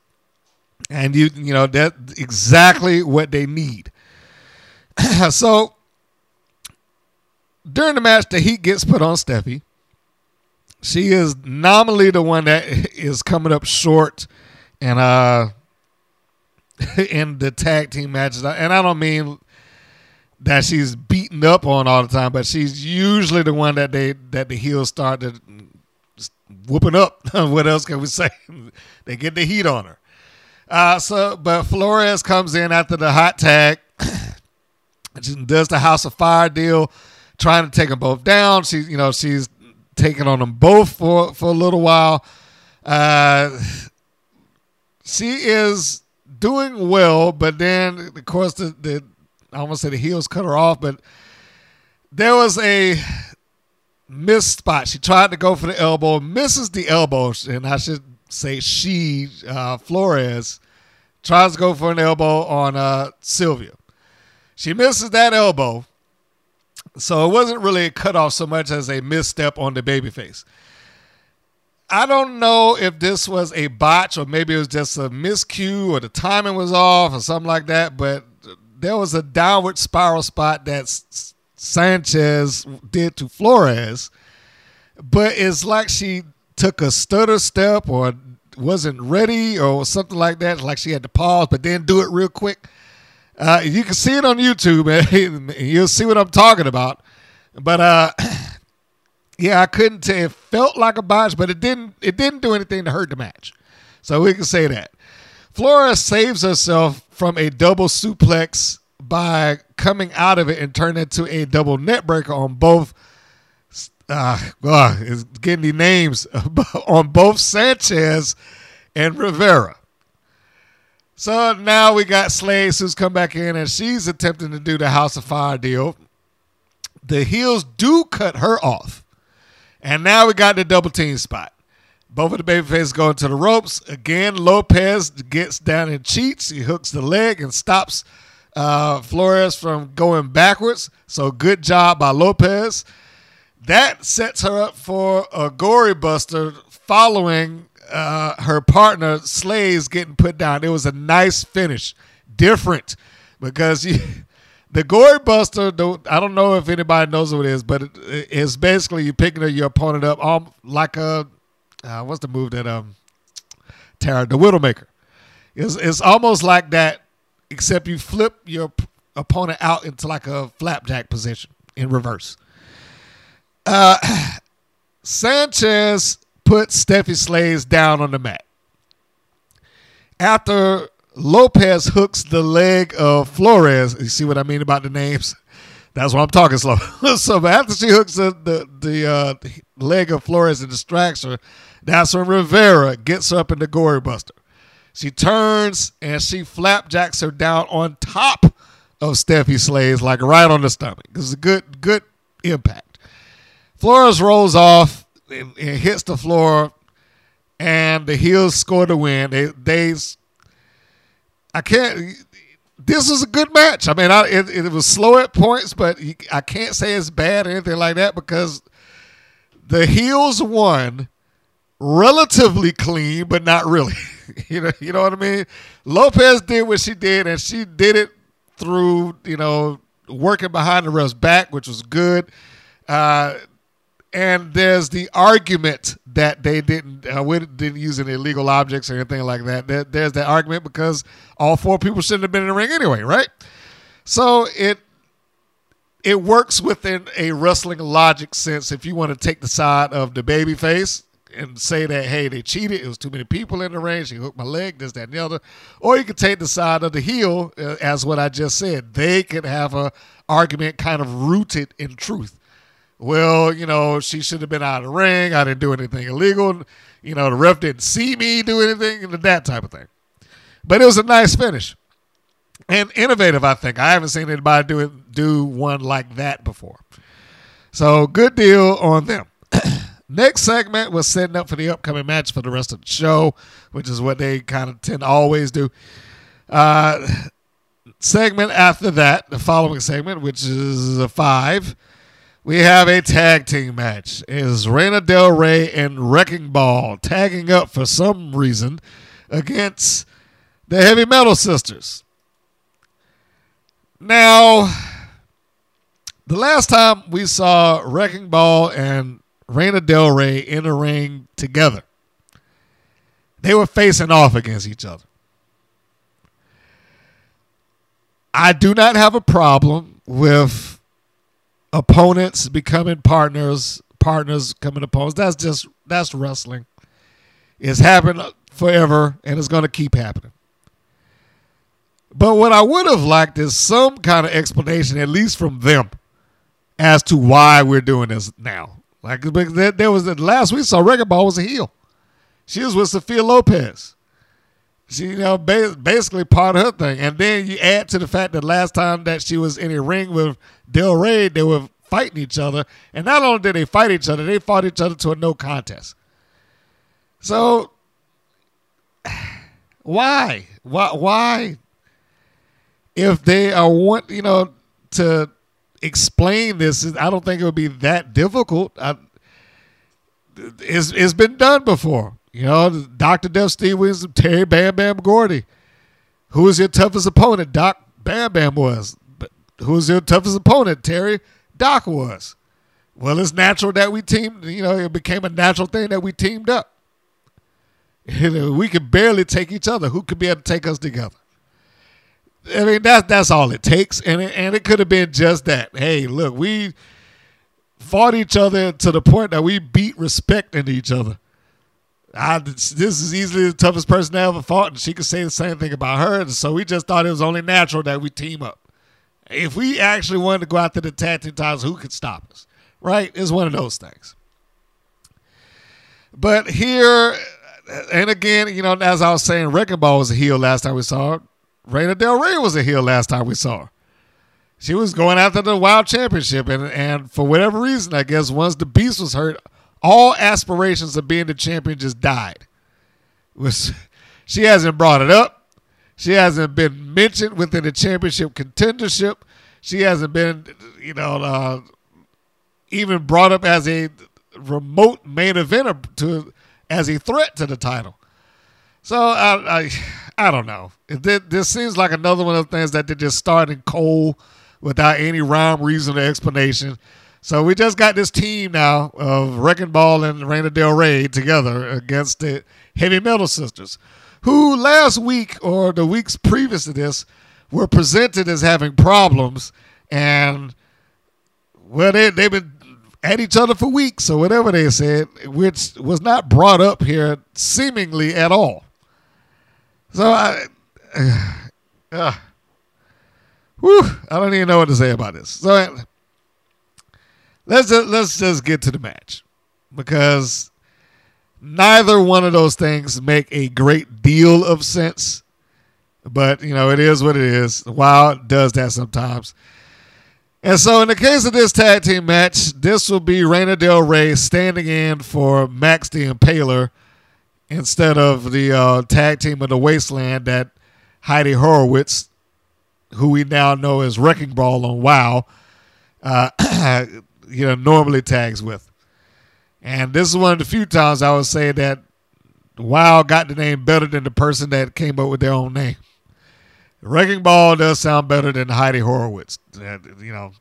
and you you know that's exactly what they need. so during the match, the heat gets put on Steffi. She is nominally the one that is coming up short, and uh, in the tag team matches. And I don't mean that she's beaten up on all the time, but she's usually the one that they that the heels start to whooping up. what else can we say? they get the heat on her. Uh, so, but Flores comes in after the hot tag does the House of Fire deal, trying to take them both down. She, you know, she's taking on them both for for a little while. Uh, she is doing well, but then of course the, the I almost say the heels cut her off, but there was a missed spot. She tried to go for the elbow, misses the elbow, and I should say she uh, Flores tries to go for an elbow on uh, Sylvia. She misses that elbow. So it wasn't really a cutoff so much as a misstep on the babyface. I don't know if this was a botch or maybe it was just a miscue or the timing was off or something like that, but there was a downward spiral spot that Sanchez did to Flores, but it's like she took a stutter step or wasn't ready or something like that, like she had to pause but then do it real quick. Uh, you can see it on YouTube, you'll see what I'm talking about. But uh, yeah, I couldn't tell. It felt like a botch, but it didn't. It didn't do anything to hurt the match, so we can say that. Flora saves herself from a double suplex by coming out of it and turning it to a double neckbreaker on both. Uh, uh, is getting the names on both Sanchez and Rivera. So now we got Slays who's come back in and she's attempting to do the House of Fire deal. The heels do cut her off. And now we got the double team spot. Both of the babyfaces go into the ropes. Again, Lopez gets down and cheats. He hooks the leg and stops uh, Flores from going backwards. So good job by Lopez. That sets her up for a gory buster following uh, her partner Slays getting put down. It was a nice finish, different because you, the gory buster. I don't know if anybody knows what it is, but it, it's basically you picking your opponent up um, like a uh, what's the move that um Tara the Widowmaker. It's it's almost like that, except you flip your opponent out into like a flapjack position in reverse. Uh, Sanchez put Steffi Slays down on the mat. After Lopez hooks the leg of Flores, you see what I mean about the names? That's why I'm talking slow. so after she hooks the the, the uh, leg of Flores and distracts her, that's when Rivera gets up in the gory buster. She turns and she flapjacks her down on top of Steffi Slays, like right on the stomach. This is a good, good impact. Flores rolls off and, and hits the floor, and the heels score the win. They, they, I can't. This was a good match. I mean, I, it, it was slow at points, but I can't say it's bad or anything like that because the heels won relatively clean, but not really. you know, you know what I mean. Lopez did what she did, and she did it through you know working behind the ref's back, which was good. Uh, and there's the argument that they didn't uh, we didn't use any illegal objects or anything like that. There, there's that argument because all four people shouldn't have been in the ring anyway, right? So it it works within a wrestling logic sense if you want to take the side of the baby face and say that hey they cheated it was too many people in the ring she hooked my leg this that and the other or you could take the side of the heel uh, as what i just said they could have a argument kind of rooted in truth well you know she should have been out of the ring. I didn't do anything illegal. You know the ref didn't see me do anything that type of thing. But it was a nice finish. And innovative i think. I haven't seen anybody do it do one like that before. So good deal on them. Next segment was setting up for the upcoming match for the rest of the show, which is what they kind of tend to always do. Uh, segment after that, the following segment, which is a five, we have a tag team match. Is Reina Del Rey and Wrecking Ball tagging up for some reason against the Heavy Metal Sisters. Now, the last time we saw Wrecking Ball and Reina Del Rey in the ring together. They were facing off against each other. I do not have a problem with opponents becoming partners, partners becoming opponents. That's just that's wrestling. It's happened forever and it's going to keep happening. But what I would have liked is some kind of explanation, at least from them, as to why we're doing this now. Like there, was the last we saw Wrecking Ball was a heel. She was with Sophia Lopez. She, you know, basically part of her thing. And then you add to the fact that last time that she was in a ring with Del Rey, they were fighting each other. And not only did they fight each other, they fought each other to a no contest. So why? Why why if they are want you know to explain this. I don't think it would be that difficult. I, it's, it's been done before. You know, Dr. Death Stevens, Terry Bam Bam Gordy. Who was your toughest opponent? Doc Bam Bam was. Who was your toughest opponent? Terry Doc was. Well, it's natural that we teamed, you know, it became a natural thing that we teamed up. we could barely take each other. Who could be able to take us together? I mean, that's that's all it takes, and it, and it could have been just that. Hey, look, we fought each other to the point that we beat respect into each other. I, this is easily the toughest person I ever fought, and she could say the same thing about her. And so we just thought it was only natural that we team up. If we actually wanted to go out to the tag team titles, who could stop us? Right? It's one of those things. But here, and again, you know, as I was saying, Wrecking Ball was a heel last time we saw her. Reina Del Rey was a heel last time we saw her. She was going after the WoW Championship, and and for whatever reason, I guess once the Beast was hurt, all aspirations of being the champion just died. Was she hasn't brought it up. She hasn't been mentioned within the championship contendership. She hasn't been, you know, uh, even brought up as a remote main eventer to as a threat to the title. So I, I, I don't know. This, this seems like another one of the things that they're just starting cold without any rhyme, reason, or explanation. So we just got this team now of Wrecking Ball and Reina Del Rey together against the Heavy Metal Sisters, who last week or the weeks previous to this were presented as having problems and well they they've been at each other for weeks or whatever they said, which was not brought up here seemingly at all. So I, uh, whew, I don't even know what to say about this. So let's just, let's just get to the match because neither one of those things make a great deal of sense. But you know, it is what it is. WoW does that sometimes. And so, in the case of this tag team match, this will be Reina Del Rey standing in for Max the Impaler instead of the uh, tag team of the Wasteland that Heidi Howitzer, who we now know as Wrecking Ball on WoW, uh, you know, normally tags with. And this is one of the few times I would say that WoW got the name better than the person that came up with their own name. Wrecking Ball does sound better than Heidi Howitzer. You know,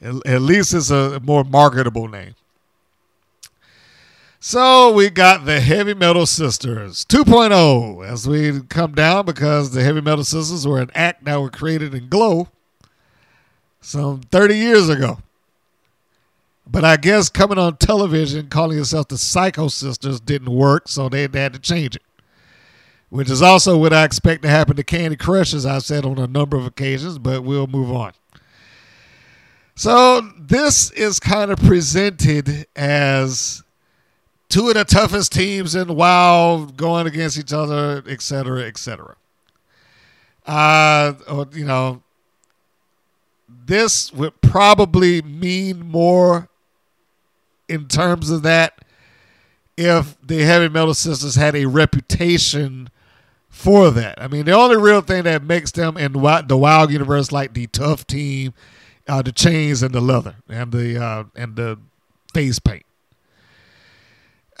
at least it's a more marketable name. So we got the Heavy Metal Sisters 2.0 as we come down because the Heavy Metal Sisters were an act that were created in Glow some 30 years ago. But I guess coming on television calling yourself the Psycho Sisters didn't work, so they had to change it which is also what I expect to happen to Candy Crush, as I've said on a number of occasions, but we'll move on. So this is kind of presented as two of the toughest teams in WoW going against each other, et cetera, et cetera. Uh, or, you know, this would probably mean more in terms of that if the Heavy Metal Sisters had a reputation for that. I mean, the only real thing that makes them in the WoW universe like the tough team, uh, the chains and the leather and the uh, and the face paint.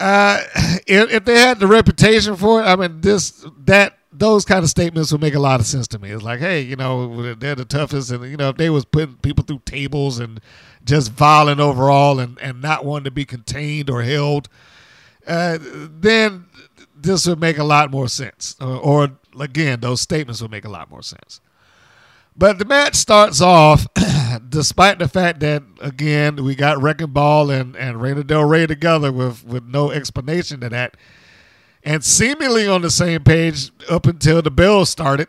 Uh, if, if they had the reputation for it, I mean, this that those kind of statements would make a lot of sense to me. It's like, hey, you know, they're the toughest, and you know, if they was putting people through tables and just violent overall, and and not wanting to be contained or held, uh, then this would make a lot more sense. Or, or, again, those statements would make a lot more sense. But the match starts off, despite the fact that again we got Wrecking Ball and and Reina Del Rey together with with no explanation to that, and seemingly on the same page up until the bell started,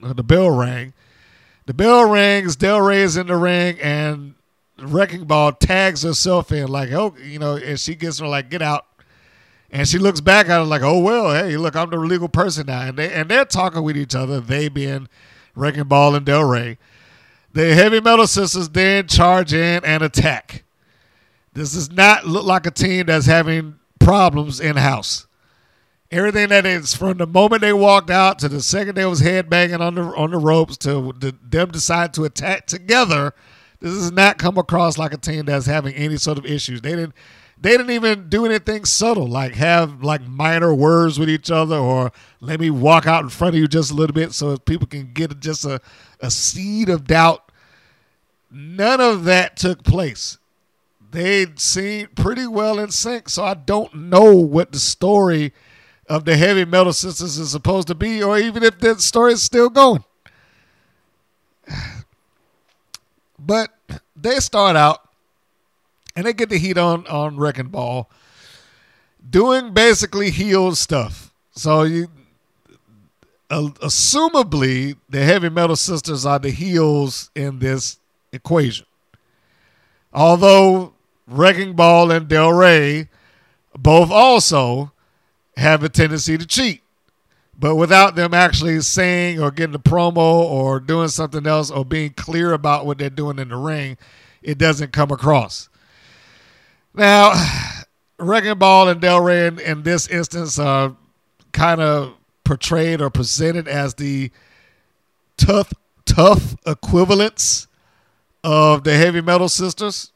the bell rang. The bell rings, Del Rey is in the ring, and Wrecking Ball tags herself in like, oh, you know, and she gets her like, get out. And she looks back at it like, oh well, hey, look, I'm the legal person now. And they and they're talking with each other, they being Wrecking Ball and Del Rey. The heavy metal sisters then charge in and attack. This does not look like a team that's having problems in house. Everything that is from the moment they walked out to the second they was headbanging on the on the ropes to the, them decide to attack together, this does not come across like a team that's having any sort of issues. They didn't they didn't even do anything subtle, like have like minor words with each other, or let me walk out in front of you just a little bit so people can get just a, a seed of doubt. None of that took place. They seemed pretty well in sync, so I don't know what the story of the heavy metal sisters is supposed to be, or even if that story is still going. But they start out and they get the heat on on Wrecking Ball, doing basically heel stuff. So you, uh, assumably, the Heavy Metal Sisters are the heels in this equation. Although Wrecking Ball and Del Rey both also have a tendency to cheat. But without them actually saying or getting a promo or doing something else or being clear about what they're doing in the ring, it doesn't come across. Now, Wrecking Ball and Del Rey in, in this instance are kind of portrayed or presented as the tough tough equivalents of the heavy metal sisters.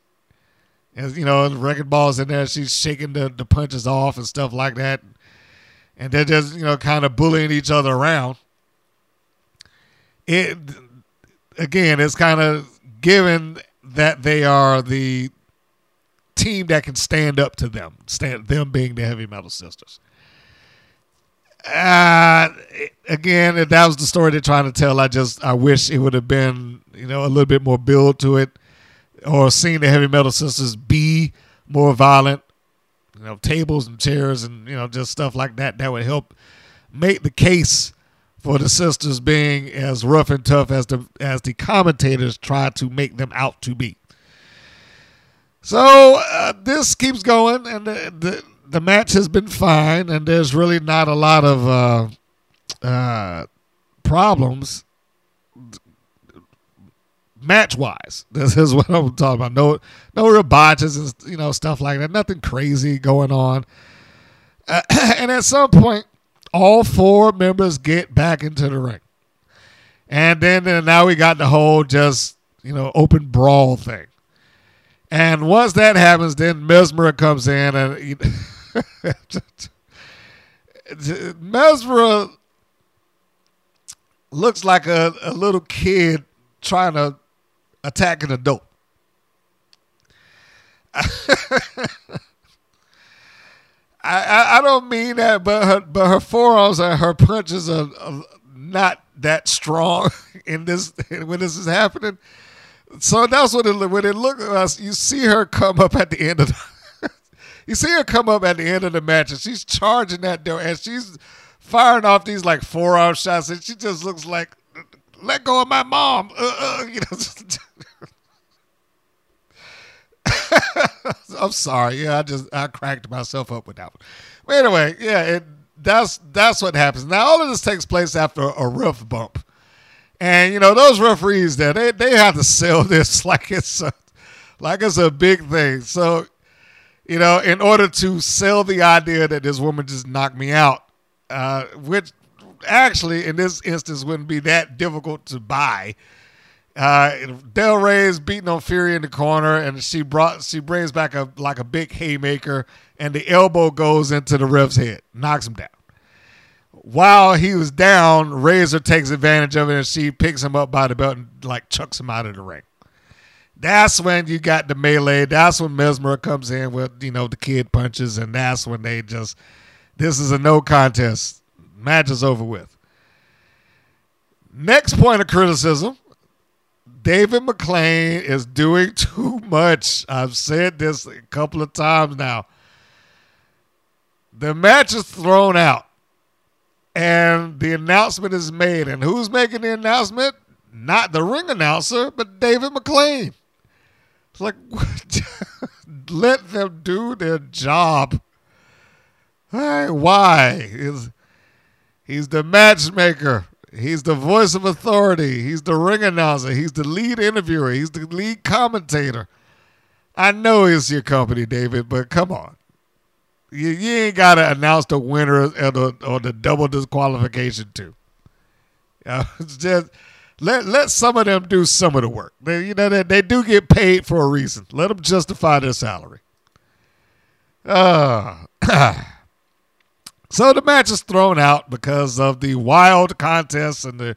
And you know, Wrecking Ball's in there, she's shaking the, the punches off and stuff like that. And they're just, you know, kind of bullying each other around. It again, it's kind of given that they are the team that can stand up to them, stand them being the heavy metal sisters. Uh, again, if that was the story they're trying to tell, I just I wish it would have been you know a little bit more build to it, or seeing the heavy metal sisters be more violent. You know, tables and chairs and you know just stuff like that that would help make the case for the sisters being as rough and tough as the as the commentators try to make them out to be. So uh, this keeps going, and the, the, the match has been fine, and there's really not a lot of uh, uh, problems match wise. This is what I'm talking about. No, no real botches and you know stuff like that. Nothing crazy going on. Uh, and at some point, all four members get back into the ring, and then and now we got the whole just you know open brawl thing. And once that happens, then Mesmer comes in and Mesmer looks like a, a little kid trying to attack an adult. I, I, I don't mean that, but her but her forearms and her punches are, are not that strong in this when this is happening. So that's what it when it look at us. You see her come up at the end of the, you see her come up at the end of the match, and she's charging that door, and she's firing off these like forearm shots, and she just looks like, "Let go of my mom," uh, uh, you know. I'm sorry. Yeah, I just I cracked myself up with that one. But anyway, yeah, it, that's that's what happens. Now all of this takes place after a rough bump. And you know those referees there, they they have to sell this like it's a, like it's a big thing. So, you know, in order to sell the idea that this woman just knocked me out, uh, which actually in this instance wouldn't be that difficult to buy. Uh, Del Rey is beating on Fury in the corner, and she brought she brings back a like a big haymaker, and the elbow goes into the ref's head, knocks him down while he was down, Razor takes advantage of it and she picks him up by the belt and like chucks him out of the ring. That's when you got the melee. That's when Mesmer comes in with, you know, the kid punches, and that's when they just this is a no contest. Match is over with. Next point of criticism. David McLane is doing too much. I've said this a couple of times now. The match is thrown out and the announcement is made. And who's making the announcement? Not the ring announcer, but David McLane. It's like, let them do their job. Hey, why? He's, he's the matchmaker. He's the voice of authority. He's the ring announcer. He's the lead interviewer. He's the lead commentator. I know it's your company, David, but come on you, you ain't got to announce the winner or the, or the double disqualification too. Uh, just let let some of them do some of the work. They, you know they, they do get paid for a reason. Let them justify their salary. Uh, so the match is thrown out because of the wild contest and the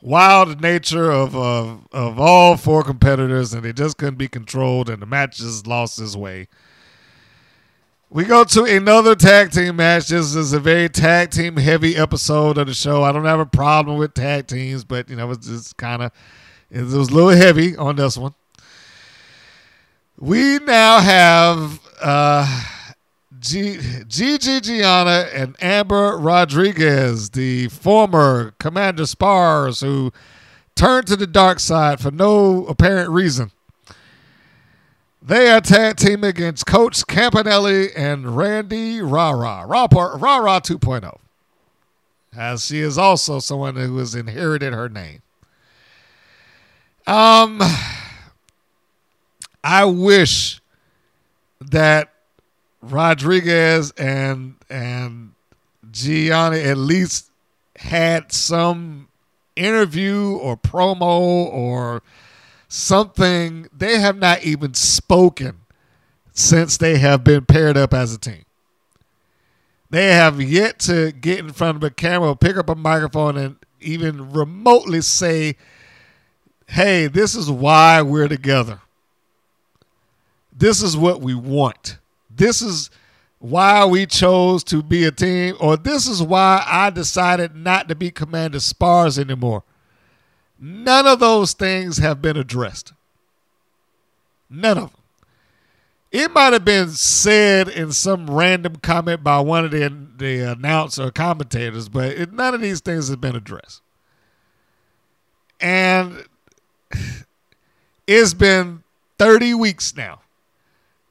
wild nature of of, of all four competitors, and they just couldn't be controlled, and the match just lost its way. We go to another tag team match. This is a very tag team heavy episode of the show. I don't have a problem with tag teams, but you know, it's just kind of it was a little heavy on this one. We now have uh, G- GiGi Gianni and Amber Rodriguez, the former Commander Spars, who turned to the dark side for no apparent reason. They are tag team against Coach Campanelli and Randi Rah Rah. Rara, Rah Rah 2.0. As she is also someone who has inherited her name. Um, I wish that Rodriguez and and Gianni at least had some interview or promo or something. They have not even spoken since they have been paired up as a team. They have yet to get in front of a camera, pick up a microphone, and even remotely say, hey, this is why we're together. This is what we want. This is why we chose to be a team, or this is why I decided not to be Commander Spars anymore. None of those things have been addressed. None of them. It might have been said in some random comment by one of the, the announcer commentators, but it, none of these things have been addressed. And it's been 30 weeks now.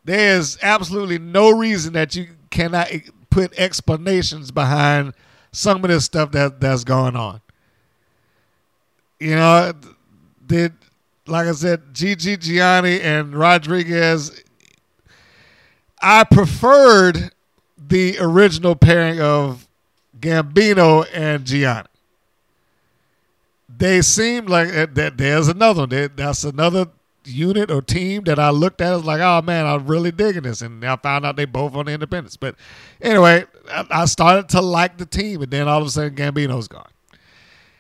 There's absolutely no reason that you cannot put explanations behind some of this stuff that, that's going on. You know, did like I said, GiGi Gianni and Rodriguez. I preferred the original pairing of Gambino and Gianni. They seemed like uh, that. There's another one. That's another unit or team that I looked at. I was like, oh man, I'm really digging this, and I found out they both on the independents. But anyway, I started to like the team, and then all of a sudden Gambino's gone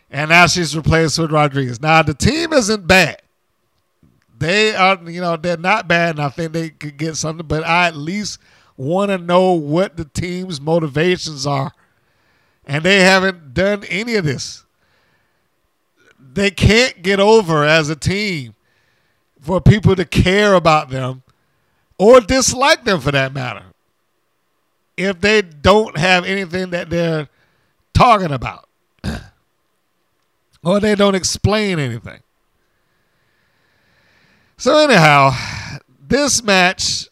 and now she's replaced with Rodriguez. Now the team isn't bad. They are, you know, they're not bad, and I think they could get something. But I at least want to know what the team's motivations are, and they haven't done any of this. They can't get over as a team for people to care about them or dislike them for that matter if they don't have anything that they're talking about or they don't explain anything. So anyhow, this match,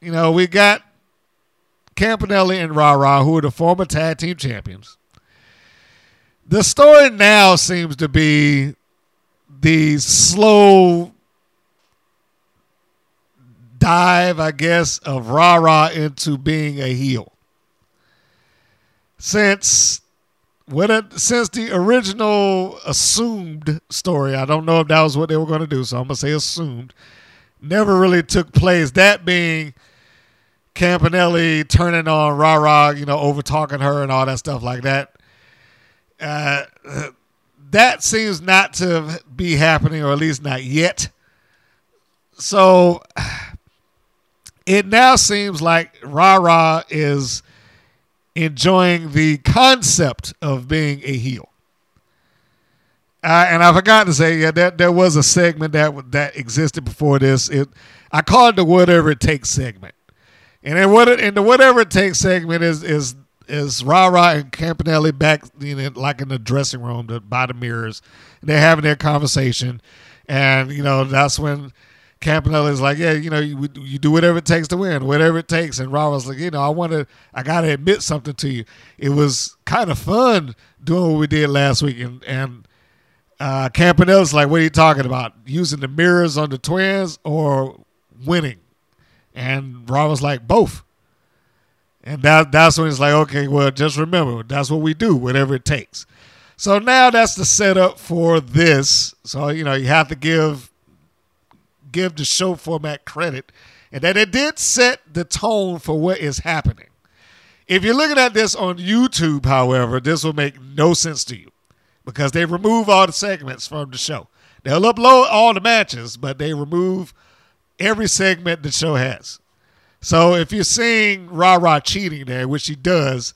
you know, we got Campanelli and Rah Rah, who are the former tag team champions. The story now seems to be the slow dive, I guess, of Rah Rah into being a heel. Since when it, since the original assumed story, I don't know if that was what they were going to do, so I'm going to say assumed, never really took place. That being Campanelli turning on Rah, you know, over talking her and all that stuff like that. Uh, that seems not to be happening, or at least not yet. So it now seems like Rah is enjoying the concept of being a heel. Uh, and I forgot to say, yeah, that there was a segment that that existed before this. It, I call it the whatever it takes segment. And then what and the whatever it takes segment is is is Rah and Campanelli back you know, like in the dressing room the, by the mirrors. they're having their conversation, and you know that's when Campanelli is like, yeah, you know, you, you do whatever it takes to win, whatever it takes. And was like, you know, I want to, I got to admit something to you. It was kind of fun doing what we did last week. And, and uh, Campanelli's like, what are you talking about? Using the mirrors on the twins or winning? And was like, both. And that, that's when it's like, okay, well, just remember, that's what we do, whatever it takes. So now that's the setup for this. So, you know, you have to give give the show format credit and that it did set the tone for what is happening. If you're looking at this on YouTube, however, this will make no sense to you because they remove all the segments from the show. They'll upload all the matches, but they remove every segment the show has. So if you're seeing Rah Rah cheating there, which she does,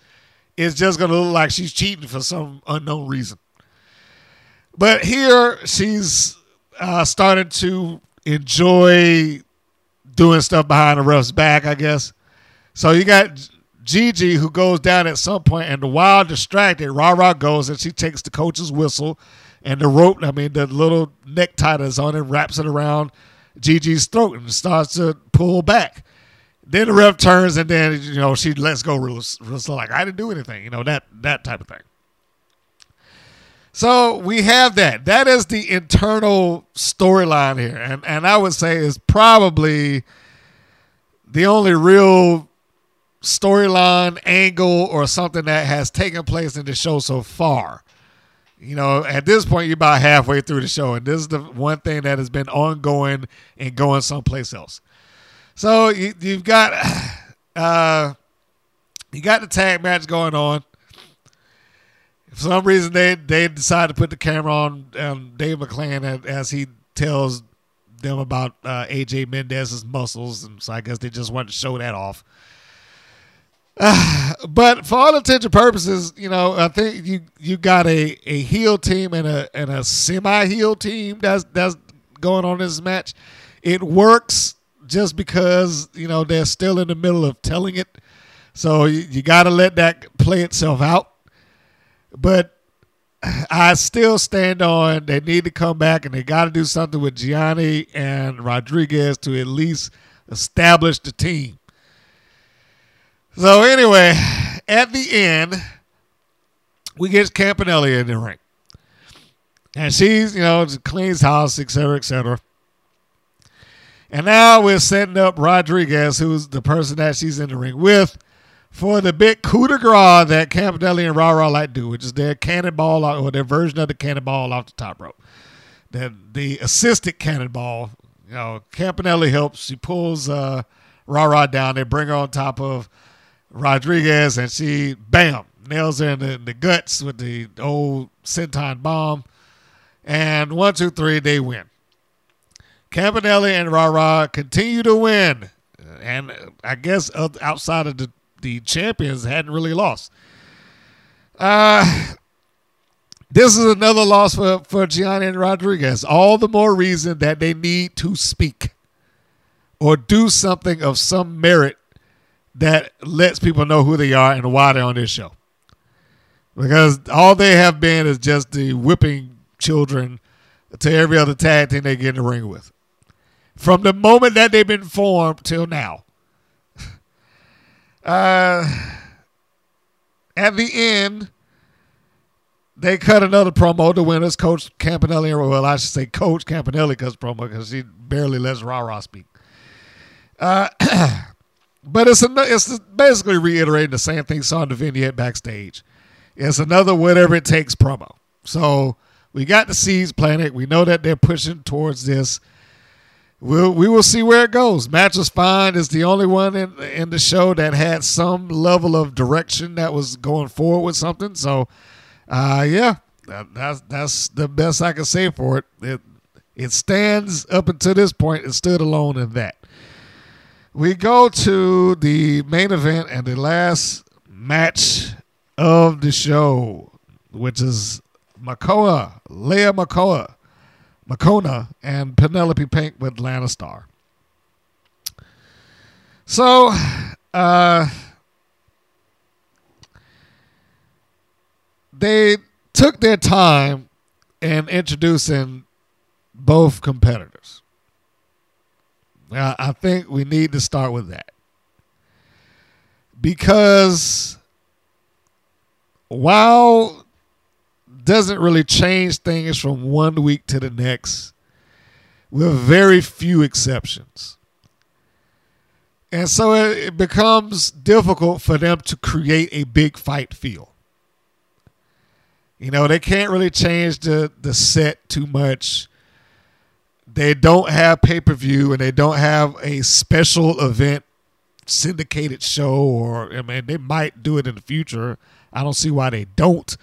it's just going to look like she's cheating for some unknown reason. But here she's uh, starting to enjoy doing stuff behind the ref's back, I guess. So you got GiGi who goes down at some point, and the wild distracted, Rah goes and she takes the coach's whistle and the rope, I mean, the little necktie that's on it, wraps it around GiGi's throat and starts to pull back. Then the ref turns and then, you know, she lets go slow, like, I didn't do anything, you know, that, that type of thing. So we have that. That is the internal storyline here. And and I would say is probably the only real storyline angle or something that has taken place in the show so far. You know, at this point, you're about halfway through the show, and this is the one thing that has been ongoing and going someplace else. So you, you've got, uh, you got the tag match going on. For some reason, they they decide to put the camera on um, Dave McLane as he tells them about uh, AJ Mendez's muscles, and so I guess they just wanted to show that off. Uh, but for all intents and purposes, you know, I think you you got a, a heel team and a and a semi heel team that's that's going on this match. It works just because you know they're still in the middle of telling it, so you, you got to let that play itself out. But I still stand on they need to come back and they got to do something with Gianni and Rodriguez to at least establish the team. So anyway, at the end, we get Campanelli in the ring. And she's, you know, cleans house, et cetera, et cetera. And now we're setting up Rodriguez, who's the person that she's in the ring with, for the big coup de grace that Campanelli and Rah Rah like do, which is their cannonball or their version of the cannonball off the top rope. The the assisted cannonball, you know, Campanelli helps. She pulls uh, Rah Rah down. They bring her on top of Rodriguez, and she bam nails her in the, in the guts with the old senton bomb. And one, two, three, they win. Campanelli and Rah Rah continue to win, and I guess outside of the the champions hadn't really lost. Uh, this is another loss for, for Gianni and Rodriguez. All the more reason that they need to speak or do something of some merit that lets people know who they are and why they're on this show. Because all they have been is just the whipping children to every other tag team they get in the ring with. From the moment that they've been formed till now. Uh, at the end, they cut another promo. The winners, Coach Campanelli, well, I should say Coach Campanelli cuts promo because he barely lets Rah Rah speak. Uh, but it's a, it's basically reiterating the same thing saw in the vignette backstage. It's another whatever it takes promo. So we got the seeds Planet. We know that they're pushing towards this we'll we will see where it goes. Match was fine. Is the only one in in the show that had some level of direction that was going forward with something. So, uh, yeah, that, that's that's the best I can say for it. It it stands up until this point. It stood alone in that. We go to the main event and the last match of the show, which is Makoa, Leah Makoa Makona and Penelope Pink with Atlanta So, uh, they took their time in introducing both competitors. I think we need to start with that. Because while doesn't really change things from one week to the next, with very few exceptions. And so it, becomes difficult for them to create a big fight feel. You know, they can't really change the, the set too much. They don't have pay per view and they don't have a special event syndicated show, or, I mean, they might do it in the future. I don't see why they don't.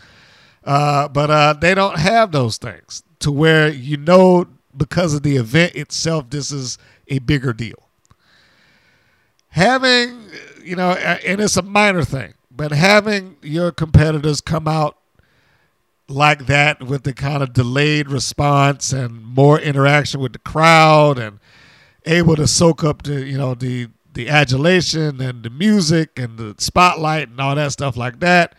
Uh, but uh, they don't have those things to where you know because of the event itself, this is a bigger deal. Having, you know, and it's a minor thing, but having your competitors come out like that with the kind of delayed response and more interaction with the crowd and able to soak up the, you know, the the adulation and the music and the spotlight and all that stuff like that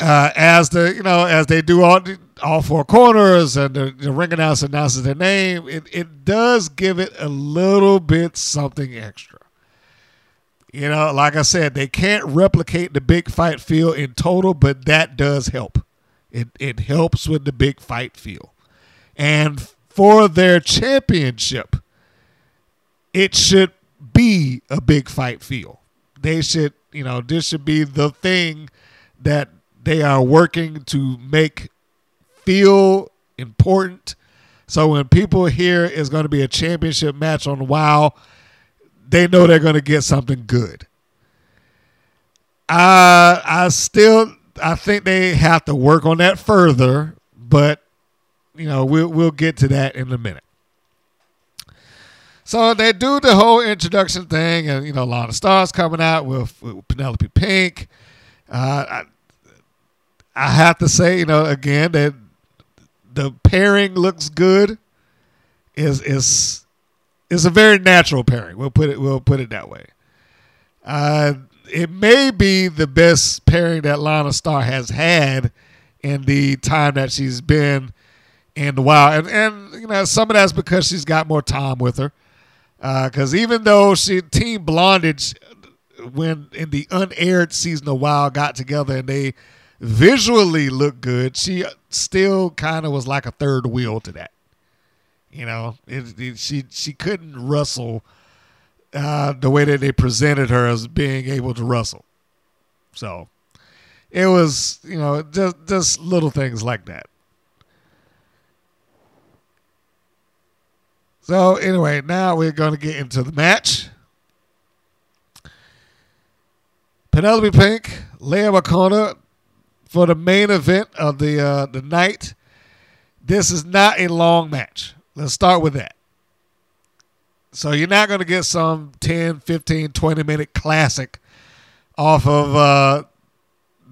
uh, as the you know as they do all all four corners and the, the ring announcer announces their name, it, it does give it a little bit something extra. You know, like I said, they can't replicate the big fight feel in total, but that does help. It it helps with the big fight feel, and for their championship, it should be a big fight feel. they should, you know, this should be the thing that they are working to make feel important. So when people hear it's going to be a championship match on WoW, they know they're going to get something good. I I still I think they have to work on that further, but you know we'll we'll get to that in a minute. So they do the whole introduction thing, and you know a lot of stars coming out with, with Penelope Pink. Uh, I, I have to say, you know, again that the pairing looks good. Is is is a very natural pairing. We'll put it we'll put it that way. Uh, it may be the best pairing that Lana Star has had in the time that she's been in the wild, and and you know some of that's because she's got more time with her. Because uh, even though she Team Blondage, when in the unaired season of WoW got together and they visually looked good, she still kind of was like a third wheel to that. You know, it, it, she she couldn't wrestle uh, the way that they presented her as being able to wrestle. So it was, you know, just just little things like that. So anyway, now we're going to get into the match. Penelope Pink, Leah McCona for the main event of the uh, the night. This is not a long match. Let's start with that. So you're not going to get some 10, 15, 20 minute classic off of uh,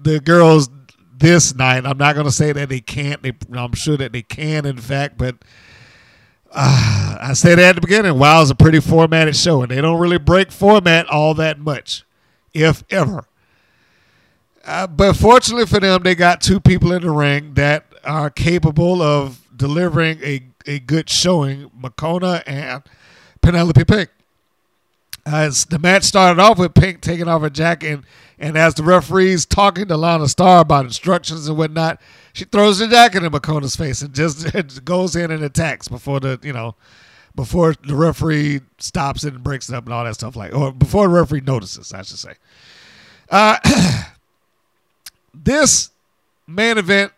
the girls this night. I'm not going to say that they can't. They, I'm sure that they can, in fact, but uh, I said at the beginning, WoW is a pretty formatted show, and they don't really break format all that much, if ever. Uh, but fortunately for them, they got two people in the ring that are capable of delivering a, a good showing, McCona and – Penelope Pink. As the match started off with Pink taking off her jacket, and, and as the referee's talking to Lana Star about instructions and whatnot, she throws the jacket in McCona's face and just goes in and attacks before the you know before the referee stops it and breaks it up and all that stuff like or before the referee notices, I should say. Uh, this main event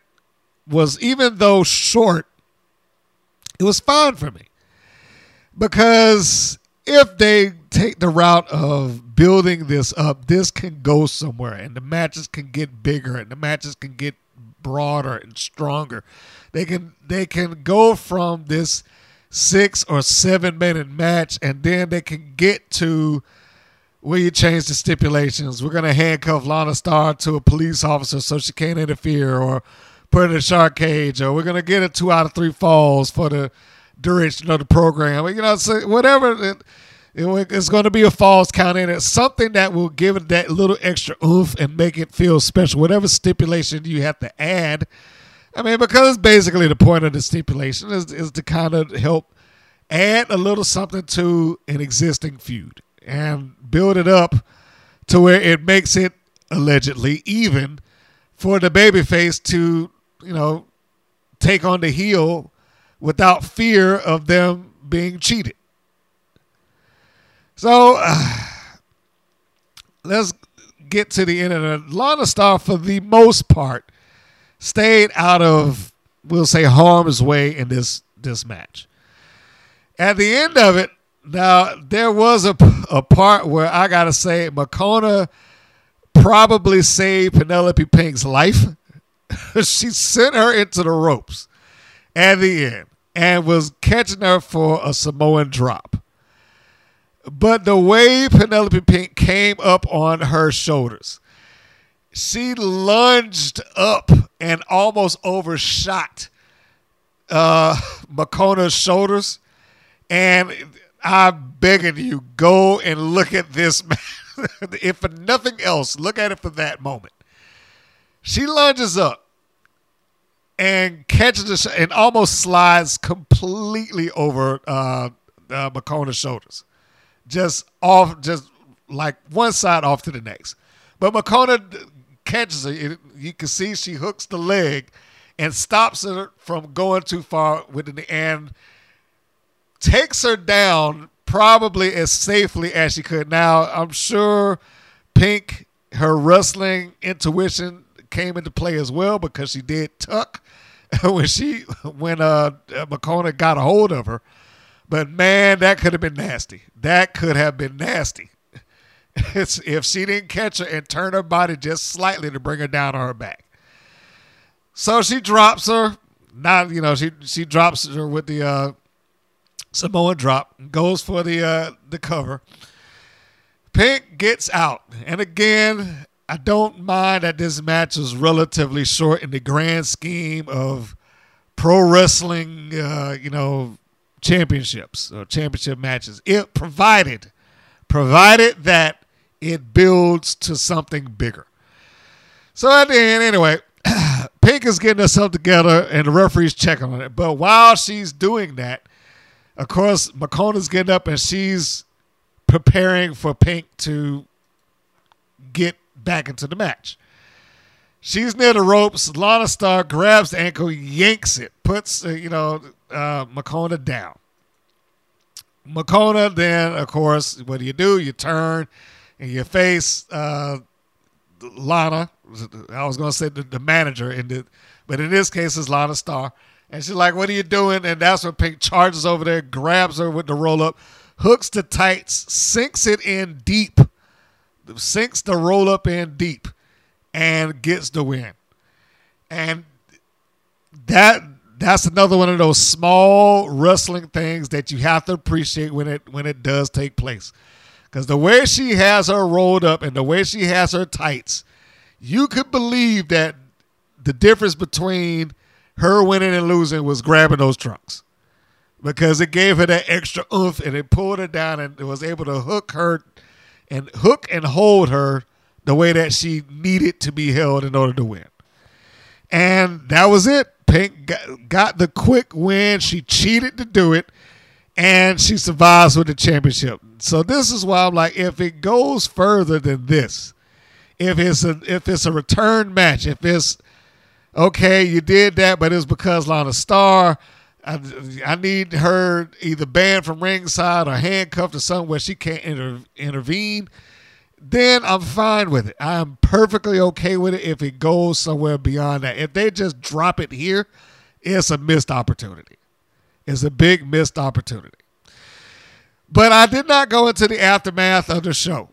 was even though short, it was fine for me because if they take the route of building this up, this can go somewhere, and the matches can get bigger, and the matches can get broader and stronger. They can they can go from this six or seven minute match, and then they can get to you change the stipulations. We're gonna handcuff Lana Star to a police officer so she can't interfere, or put her in a shark cage, or we're gonna get a two out of three falls for the duration of the program. You know, so whatever it, it, it's going to be a false count in it. Something that will give it that little extra oomph and make it feel special. Whatever stipulation you have to add. I mean, because basically the point of the stipulation is, is to kind of help add a little something to an existing feud and build it up to where it makes it allegedly even for the babyface to, you know, take on the heel without fear of them being cheated. So uh, let's get to the end of it. Lana Star, for the most part, stayed out of, we'll say, harm's way in this this match. At the end of it, now there was a, a part where I gotta say McCona probably saved Penelope Pink's life. she sent her into the ropes at the end and was catching her for a Samoan drop. But the way Penelope Pink came up on her shoulders, she lunged up and almost overshot uh, McCona's shoulders. And I'm begging you, go and look at this. if for nothing else, look at it for that moment. She lunges up and catches the sh- and almost slides completely over uh, uh, McCona's shoulders, just off, just like one side off to the next. But McCona catches her. You can see she hooks the leg and stops her from going too far within the and takes her down probably as safely as she could. Now I'm sure Pink, her wrestling intuition came into play as well because she did tuck when she when uh McCona got a hold of her. But man, that could have been nasty. That could have been nasty. It's if she didn't catch her and turn her body just slightly to bring her down on her back. So she drops her. Not you know she she drops her with the uh, Samoan drop. Goes for the uh, the cover. Pink gets out, and again, I don't mind that this match was relatively short in the grand scheme of pro wrestling. Uh, you know, championships or championship matches. It provided provided that it builds to something bigger. So at the end, anyway, Pink is getting herself together and the referee's checking on it. But while she's doing that, of course, McCona's getting up and she's preparing for Pink to get back into the match. She's near the ropes. Lana Star grabs the ankle, yanks it, puts, uh, you know, uh, McCona down. McCona, then, of course, what do you do? You turn and you face uh, Lana. I was going to say the, the manager, in the, but in this case, it's Lana Star. And she's like, What are you doing? And that's when Pink charges over there, grabs her with the roll up, hooks the tights, sinks it in deep, sinks the roll up in deep, and gets the win. And that that's another one of those small wrestling things that you have to appreciate when it when it does take place. Because the way she has her rolled up and the way she has her tights, you could believe that the difference between her winning and losing was grabbing those trunks. Because it gave her that extra oomph and it pulled her down and was able to hook her and hook and hold her the way that she needed to be held in order to win. And that was it. Pink got, got the quick win. She cheated to do it, and she survives with the championship. So this is why I'm like, if it goes further than this, if it's a if it's a return match, if it's okay, you did that, but it's because Lana Star. I, I need her either banned from ringside or handcuffed or something where she can't inter, intervene then I'm fine with it. I'm perfectly okay with it if it goes somewhere beyond that. If they just drop it here, it's a missed opportunity. It's a big missed opportunity. But I did not go into the aftermath of the show.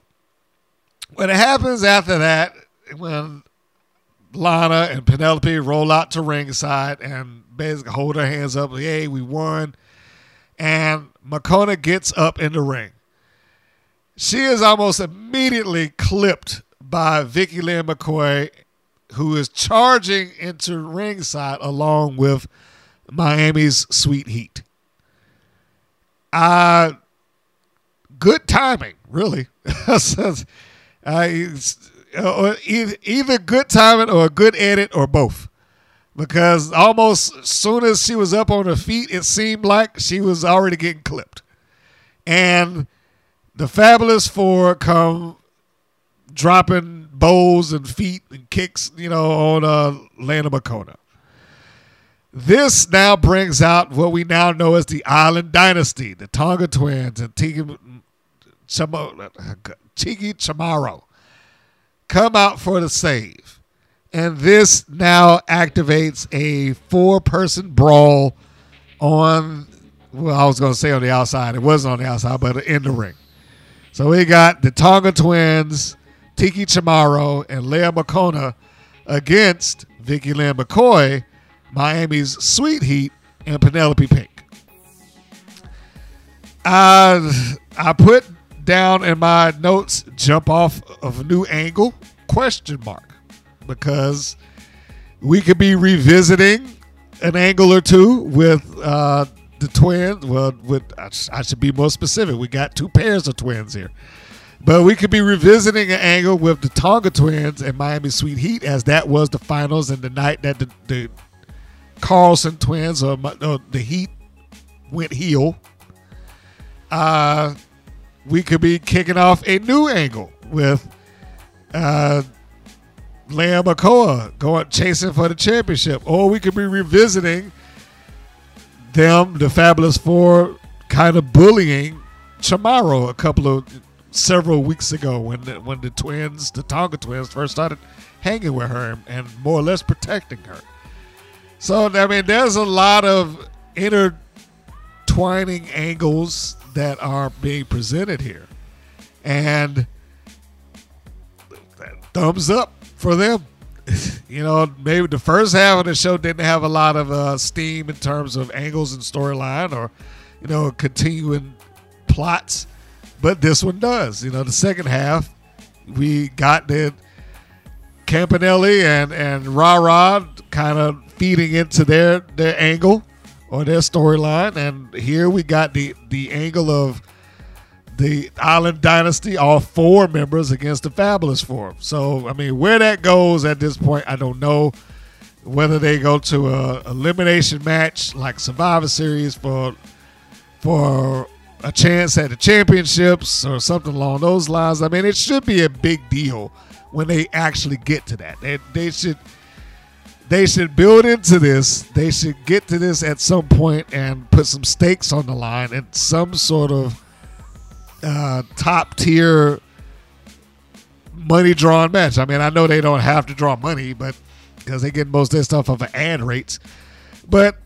What happens after that, when Lana and Penelope roll out to ringside and basically hold their hands up, Yay, we won. And McCona gets up in the ring. She is almost immediately clipped by Vicky Lynn McCoy, who is charging into ringside along with Miami's Sweet Heat. Uh, good timing, really. uh, either, either good timing or a good edit or both. Because almost as soon as she was up on her feet, it seemed like she was already getting clipped. And the Fabulous Four come dropping bows and feet and kicks, you know, on uh, Lana McCona. This now brings out what we now know as the Island Dynasty, the Tonga twins and Tiki, Chamo, Tiki Chamorro come out for the save. And this now activates a four person brawl on, well, I was going to say on the outside. It wasn't on the outside, but in the ring. So we got the Tonga twins, Tiki Chamorro, and Leah McCona against Vicky Lynn McCoy, Miami's Sweet Heat, and Penelope Pink. Uh, I put down in my notes jump off of a new angle question mark because we could be revisiting an angle or two with uh, the twins. Well, with I should be more specific. We got two pairs of twins here. But we could be revisiting an angle with the Tonga twins and Miami Sweet Heat, as that was the finals and the night that the, the Carlson twins or, or, the Heat went heel. Uh, we could be kicking off a new angle with uh, Leah McCoy going chasing for the championship, or we could be revisiting them, the Fabulous Four, kind of bullying Chamorro a couple of several weeks ago when the, when the twins, the Tonga twins, first started hanging with her and, and more or less protecting her. So I mean, there's a lot of intertwining angles that are being presented here, and thumbs up for them. you know, maybe the first half of the show didn't have a lot of uh, steam in terms of angles and storyline or, you know, continuing plots, but this one does. You know, the second half, we got the Campanelli and and Rah Rah kind of feeding into their their angle or their storyline, and here we got the the angle of the Island Dynasty, all four members against the Fabulous Four. So, I mean, where that goes at this point, I don't know. Whether they go to a elimination match like Survivor Series for for a chance at the championships or something along those lines. I mean, it should be a big deal when they actually get to that. They, they should they should build into this. They should get to this at some point and put some stakes on the line and some sort of uh, top tier money drawn match. I mean, I know they don't have to draw money, but because they get most of their stuff off of ad rates. But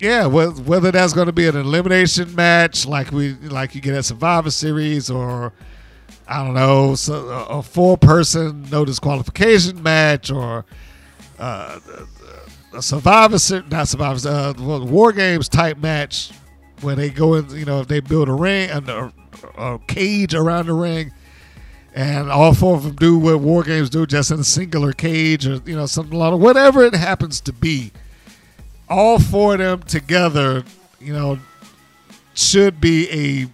yeah, whether that's going to be an elimination match like we like you get at Survivor Series or I don't know, a four person no disqualification match or uh, a Survivor not Survivor uh, War Games type match where they go in, you know, if they build a ring and a, a cage around the ring and all four of them do what war games do just in a singular cage or you know something along whatever it happens to be all four of them together you know should be a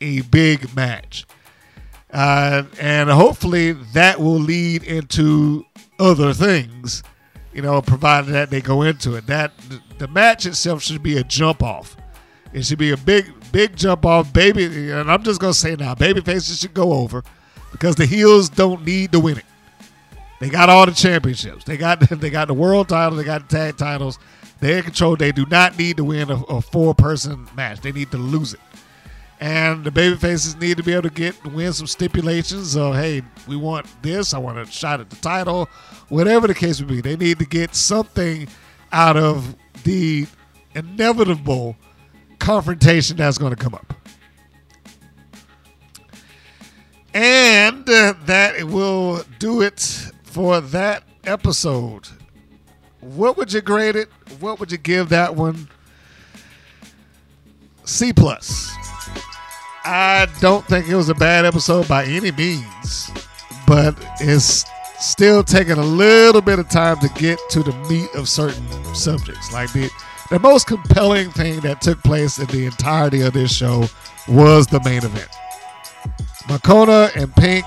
a big match. Uh, and hopefully that will lead into other things you know provided that they go into it that the match itself should be a jump off it should be a big big jump off baby and i'm just gonna say now baby faces should go over because the heels don't need to win it. They got all the championships. They got they got the world title. They got the tag titles. They're in control. They do not need to win a, a four person match. They need to lose it. And the baby faces need to be able to get win some stipulations. So hey, we want this. I want a shot at the title. Whatever the case would be, they need to get something out of the inevitable confrontation that's going to come up. And uh, that will do it for that episode. What would you grade it? What would you give that one? C plus. I don't think it was a bad episode by any means, but it's still taking a little bit of time to get to the meat of certain subjects. Like the the most compelling thing that took place in the entirety of this show was the main event. Makona and Pink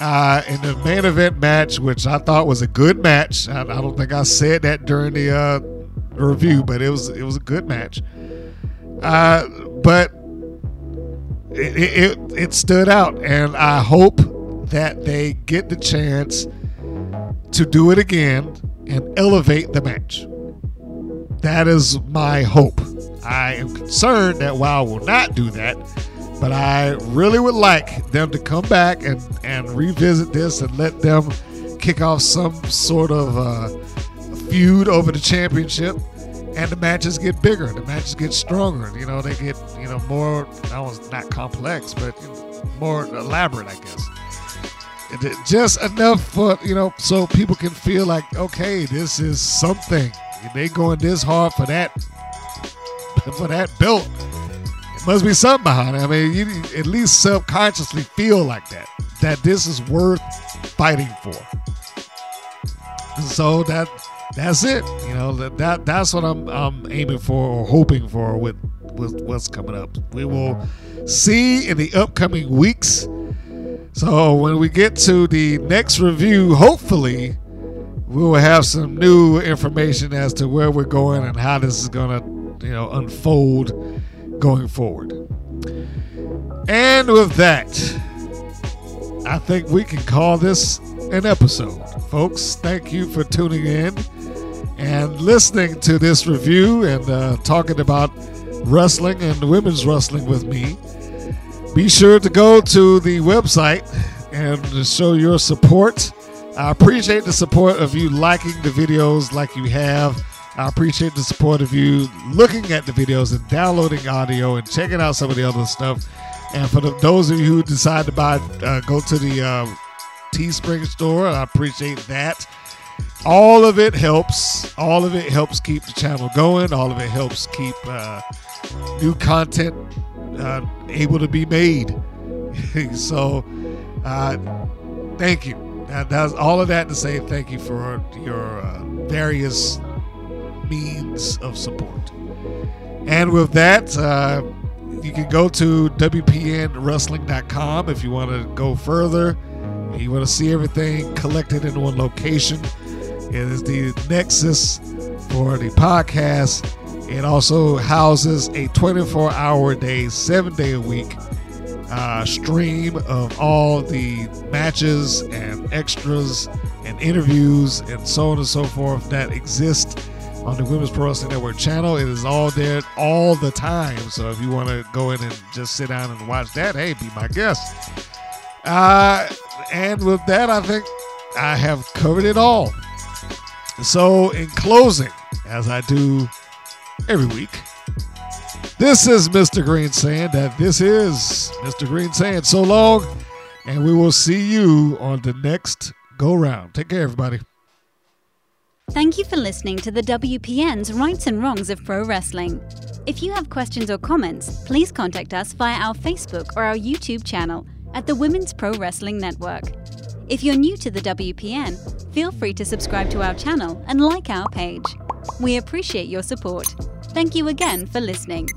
uh, in the main event match, which I thought was a good match. I, I don't think I said that during the uh, review, but it was it was a good match. Uh, but it, it it stood out, and I hope that they get the chance to do it again and elevate the match. That is my hope. I am concerned that WoW will not do that but I really would like them to come back and, and revisit this and let them kick off some sort of uh, feud over the championship. And the matches get bigger, the matches get stronger. You know, they get you know more. That was not complex, but more elaborate, I guess. Just enough for you know, so people can feel like, okay, this is something. They going this hard for that for that belt It must be something behind it. I mean, you at least subconsciously feel like that, that this is worth fighting for. So that that's it. You know that, that that's what I'm I'm aiming for or hoping for with with what's coming up. We will see in the upcoming weeks. So when we get to the next review, hopefully we will have some new information as to where we're going and how this is to you know unfold going forward. And with that, I think we can call this an episode. Folks, thank you for tuning in and listening to this review and uh, talking about wrestling and women's wrestling with me. be sure to go to the website and show your support. I appreciate the support of you liking the videos like you have. I appreciate the support of you looking at the videos and downloading audio and checking out some of the other stuff. And for the, those of you who decide to buy, uh, go to the uh, Teespring store. I appreciate that. All of it helps. All of it helps keep the channel going. All of it helps keep uh, new content uh, able to be made. so, uh, thank you. That, that's all of that to say thank you for your uh, various means of support. And with that, uh, you can go to WPNWrestling.com if you want to go further. You want to see everything collected in one location. It is the nexus for the podcast. It also houses a 24 hour day, seven day a week uh, stream of all the matches and extras and interviews and so on and so forth that exist on the Women's Pro Wrestling Network channel. It is all there all the time. So if you want to go in and just sit down and watch that, hey, be my guest. Uh, and with that, I think I have covered it all. So, in closing, as I do every week, this is Mr. Green saying that this is Mr. Green saying so long, and we will see you on the next go round. Take care, everybody. Thank you for listening to the WPN's Rights and Wrongs of Pro Wrestling. If you have questions or comments, please contact us via our Facebook or our YouTube channel at the Women's Pro Wrestling Network. If you're new to the WPN, feel free to subscribe to our channel and like our page. We appreciate your support. Thank you again for listening.